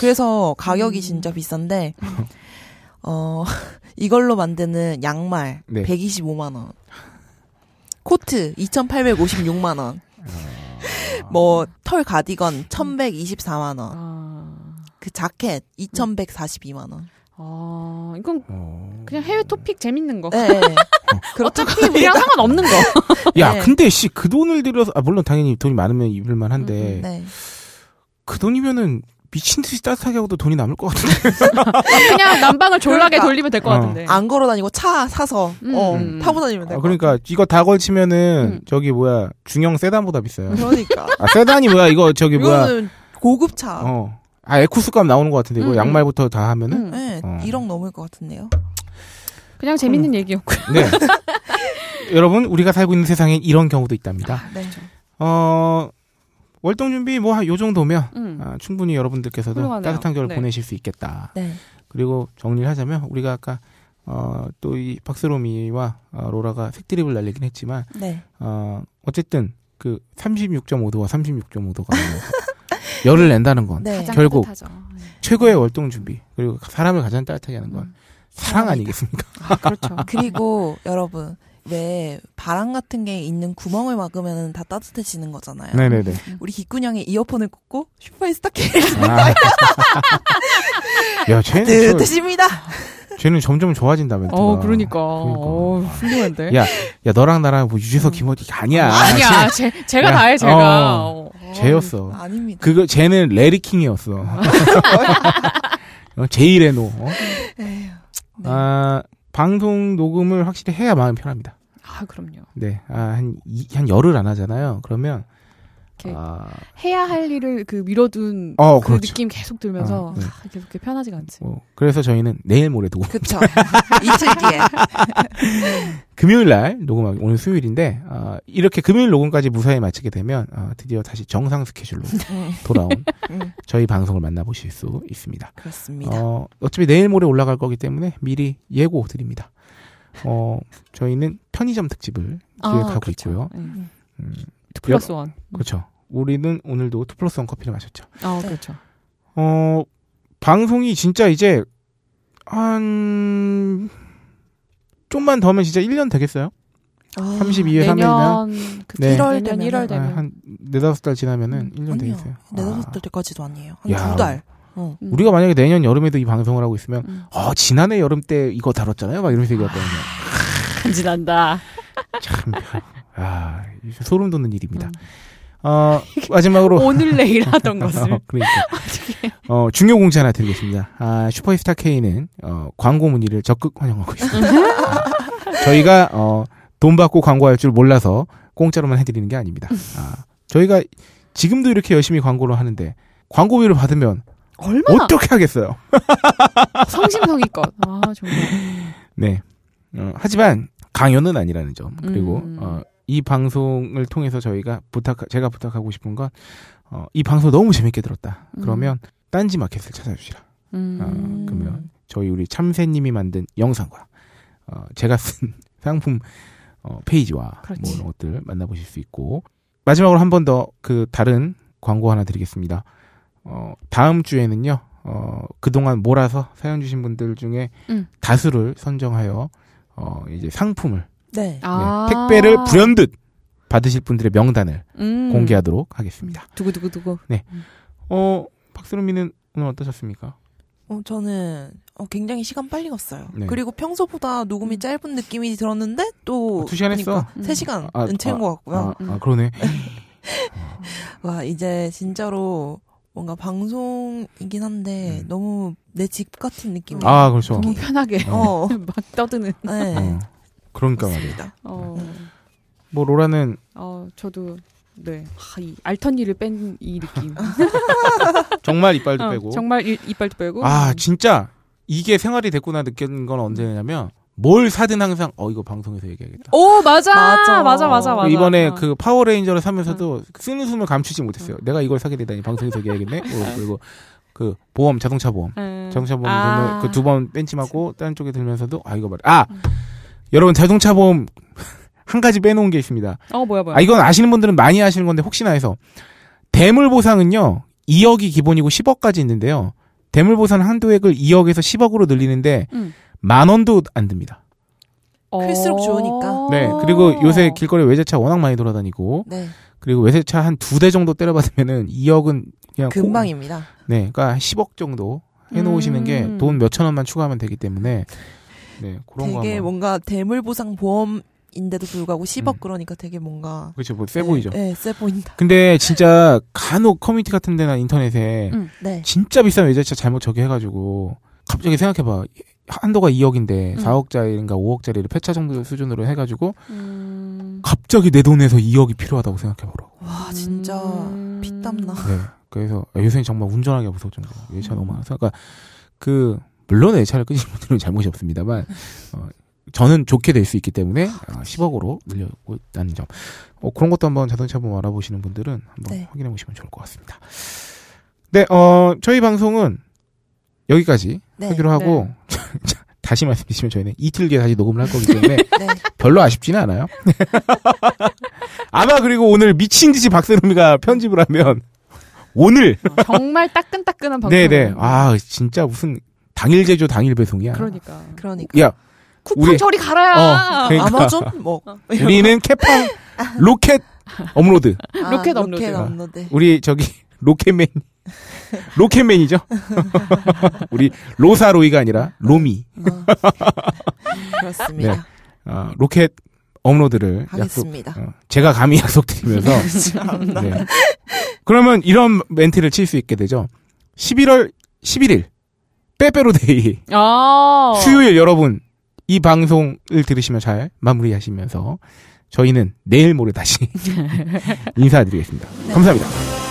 그래서 가격이 음. 진짜 비싼데 어 이걸로 만드는 양말 네. 125만 원. 코트 2,856만 원. 뭐털 가디건 1,124만 원. 아. 그 자켓 2,142만 원. 아, 이건 어. 그냥 해외 토픽 재밌는 거. 네. 어차피 우리랑 상관없는 거. 야, 네. 근데 씨 그 돈을 들여서 아 물론 당연히 돈이 많으면 입을 만 한데 음, 네. 그 돈이면은 미친 듯이 따뜻하게 하고도 돈이 남을 것 같은데. 그냥 난방을 졸라게 그러니까. 돌리면 될 것 어. 같은데. 안 걸어 다니고 차 사서 음. 어, 음. 타고 다니면 아, 될것 그러니까 이거 다 걸치면은 음. 저기 뭐야 중형 세단보다 비싸요. 그러니까. 아 세단이 뭐야 이거 저기 뭐야 이거는 고급차. 어. 아 에쿠스 값 나오는 것 같은데 이거 음, 음. 양말부터 다 하면은 음. 네, 어. 1억 넘을 것 같은데요. 그냥 재밌는 얘기였고. 네. 여러분 우리가 살고 있는 세상엔 이런 경우도 있답니다. 네. 어 월동 준비 뭐 요 정도면 음. 아, 충분히 여러분들께서도 훌륭하네요. 따뜻한 겨울 네. 보내실 수 있겠다. 네. 그리고 정리를 하자면 우리가 아까 어, 또 이 박스로미와 어, 로라가 색드립을 날리긴 했지만 네. 어, 어쨌든 그 36.5도와 36.5도가 열을 낸다는 건 네. 결국. 최고의 월동 준비 그리고 사람을 가장 따뜻하게 하는 건 음. 사랑 아니겠습니까? 아, 그렇죠. 그리고 여러분 왜 바람 같은 게 있는 구멍을 막으면 다 따뜻해지는 거잖아요. 네네네. 우리 기꾼형이 이어폰을 꽂고 슈퍼스타 K 아. 야, 쟤는, 저, 뜨뜻입니다. 쟤는 점점 좋아진다, 멘트가. 어, 그러니까. 그러니까. 어, 훌륭한데. 야, 야, 너랑 나랑 뭐 유재석, 김어디 아니야. 아니야, 제, 제가 야, 다 해, 제가. 어, 어. 쟤였어. 아닙니다. 그거, 쟤는 레리킹이었어. 어, 제이레노. 어? 에휴, 네. 아, 방송 녹음을 확실히 해야 마음이 편합니다. 아, 그럼요. 네. 아, 한, 이, 한 열흘 안 하잖아요. 그러면, 이렇게 아, 해야 할 일을 그 미뤄둔 어, 그 그렇죠. 느낌 계속 들면서 어, 네. 아, 계속 편하지가 않지. 뭐, 그래서 저희는 내일 모레 녹음. 그쵸. 이틀 뒤에. 금요일 날 녹음하기, 오늘 수요일인데, 아, 이렇게 금요일 녹음까지 무사히 마치게 되면, 아, 드디어 다시 정상 스케줄로 음, 돌아온 음, 저희 방송을 만나보실 수 있습니다. 그렇습니다. 어, 어차피 내일 모레 올라갈 거기 때문에 미리 예고 드립니다. 어, 저희는 편의점 특집을 기획하고 그렇죠. 있고요. 네. 음, two plus one. 그렇죠. 우리는 오늘도 two plus one 커피를 마셨죠. 아, 네. 그렇죠. 어, 방송이 진짜 이제, 한, 좀만 더 하면 진짜 1년 되겠어요? 아, 32회 3회면? 내년 그 네. 1월 되면은- 1월 아, 되면 한, 네다섯 달 지나면은 음, 1년 아니요. 되겠어요. 네다섯 아, 달 때까지도 아니에요. 한 야. 두 달. 어. 음. 우리가 만약에 내년 여름에도 이 방송을 하고 있으면, 음. 어, 지난해 여름 때 이거 다뤘잖아요? 막 이러면서 얘기했거든요. 간지난다. 참, 아, 소름 돋는 일입니다. 음. 어, 마지막으로. 오늘 내일 하던 것을 어, 그러니까. 어, 중요 공지 하나 드리겠습니다. 아, 슈퍼스타 K는, 어, 광고 문의를 적극 환영하고 있습니다. 아, 저희가, 어, 돈 받고 광고할 줄 몰라서 공짜로만 해드리는 게 아닙니다. 아, 저희가 지금도 이렇게 열심히 광고를 하는데, 광고비를 받으면 얼마나 어떻게 하겠어요? 성심성의껏. 아 정말. 네. 어, 하지만 강요는 아니라는 점. 그리고 음. 어, 이 방송을 통해서 저희가 부탁 제가 부탁하고 싶은 건 어, 이 방송 너무 재밌게 들었다. 음. 그러면 딴지 마켓을 찾아주시라. 음. 아, 그러면 저희 우리 참새님이 만든 영상과 어, 제가 쓴 상품 어, 페이지와 그렇지. 뭐 이런 것들 만나보실 수 있고 마지막으로 한 번 더 그 다른 광고 하나 드리겠습니다. 어, 다음 주에는요. 어, 그동안 몰아서 사연 주신 분들 중에 음. 다수를 선정하여 어, 이제 상품을 네. 아. 네, 택배를 불현듯 받으실 분들의 명단을 음. 공개하도록 하겠습니다. 두구두구두구. 어, 박스롬이는 오늘 어떠셨습니까? 어, 저는 어, 굉장히 시간 빨리 갔어요. 네. 그리고 평소보다 녹음이 음. 짧은 느낌이 들었는데 또두 시간 했어. 음. 3시간은 아, 채운 아, 것 같고요. 아, 아, 그러네. 와, 이제 진짜로 뭔가 방송이긴 한데 음. 너무 내 집 같은 느낌이. 아, 그렇죠. 너무 편하게 어. 막 떠드는. 네. 어, 그러니까 말이에요. 그렇습니다. 어. 뭐 로라는 어 저도 네. 아, 이 알턴니를 뺀 이 느낌. 정말 이빨도 어, 빼고. 정말 이, 이빨도 빼고. 아, 진짜 이게 생활이 됐구나 느낀 건 언제냐면 뭘 사든 항상 어 이거 방송에서 얘기하겠다. 오 맞아 맞아. 맞아 맞아 맞아. 이번에 어. 그 파워레인저를 사면서도 쓰는 숨을 감추지 못했어요. 내가 이걸 사게 되다니 방송에서 얘기하겠네. 어, 그리고 그 보험 자동차 보험 음. 자동차 보험 아. 들면 그두번 벤치 맞고 다른 쪽에 들면서도 아 이거 말아 여러분 자동차 보험 한 가지 빼놓은 게 있습니다. 어 뭐야 뭐야. 아 이건 아시는 분들은 많이 아시는 건데 혹시나 해서 대물 보상은요 2억이 기본이고 10억까지 있는데요. 대물 보상 한도액을 2억에서 10억으로 늘리는데 음. 만 원도 안 듭니다. 클수록 좋으니까. 네 그리고 요새 길거리 외제차 워낙 많이 돌아다니고 네. 그리고 외제차 한 두 대 정도 때려받으면은 2억은 그냥 코- 금방입니다. 네, 그러니까 10억 정도 해놓으시는 음. 게돈 몇천 원만 추가하면 되기 때문에 네 그런 거 되게 한번 뭔가 대물보상 보험 인데도 불구하고 10억 음. 그러니까 되게 뭔가 그렇죠, 뭐세 네, 보이죠. 네, 세 보인다. 근데 진짜 간혹 커뮤니티 같은 데나 인터넷에 음. 네. 진짜 비싼 외제차 잘못 저기 해가지고 갑자기 생각해봐 한도가 2억인데 음. 4억짜리인가 5억짜리를 폐차 정도 수준으로 해가지고 음. 갑자기 내 돈에서 2억이 필요하다고 생각해보라고. 와 진짜 음. 피땀나. 네, 그래서 요새는 정말 운전하기가 무서울 정도 외제차 음. 너무 많아서 그러니까 그 물론 외제차를 끄시는 분들은 잘못이 없습니다만 어, 저는 좋게 될 수 있기 때문에 어, 10억으로 늘려고 있다는 점. 어, 그런 것도 한번 자동차 보험 알아보시는 분들은 한번 네. 확인해 보시면 좋을 것 같습니다. 네, 어, 저희 방송은 여기까지 네. 하기로 하고 다시 말씀드리면 저희는 이틀 뒤에 다시 녹음을 할 거기 때문에 네. 별로 아쉽지는 않아요. 아마 그리고 오늘 미친 듯이 박세롬이가 편집을 하면 오늘 어, 정말 따끈따끈한 방송. 네네 아 진짜 무슨 당일 제조 당일 배송이야. 그러니까. 그러니까 야 쿠팡 우리- 저리 가라야. 어, 그러니까. 아마존 뭐 우리는 캐팡 로켓 업로드 아, 로켓 업로드. 로켓 업로드. 우리 저기 로켓맨 로켓맨이죠. 우리 로사로이가 아니라 로미 어. 그렇습니다. 네. 어, 로켓 업로드를 약속 하겠습니다. 어, 제가 감히 약속드리면서. 네. 그러면 이런 멘트를 칠 수 있게 되죠. 11월 11일 빼빼로데이 아. 수요일 여러분 이 방송을 들으시면 잘 마무리하시면서 저희는 내일 모레 다시 인사드리겠습니다. 감사합니다.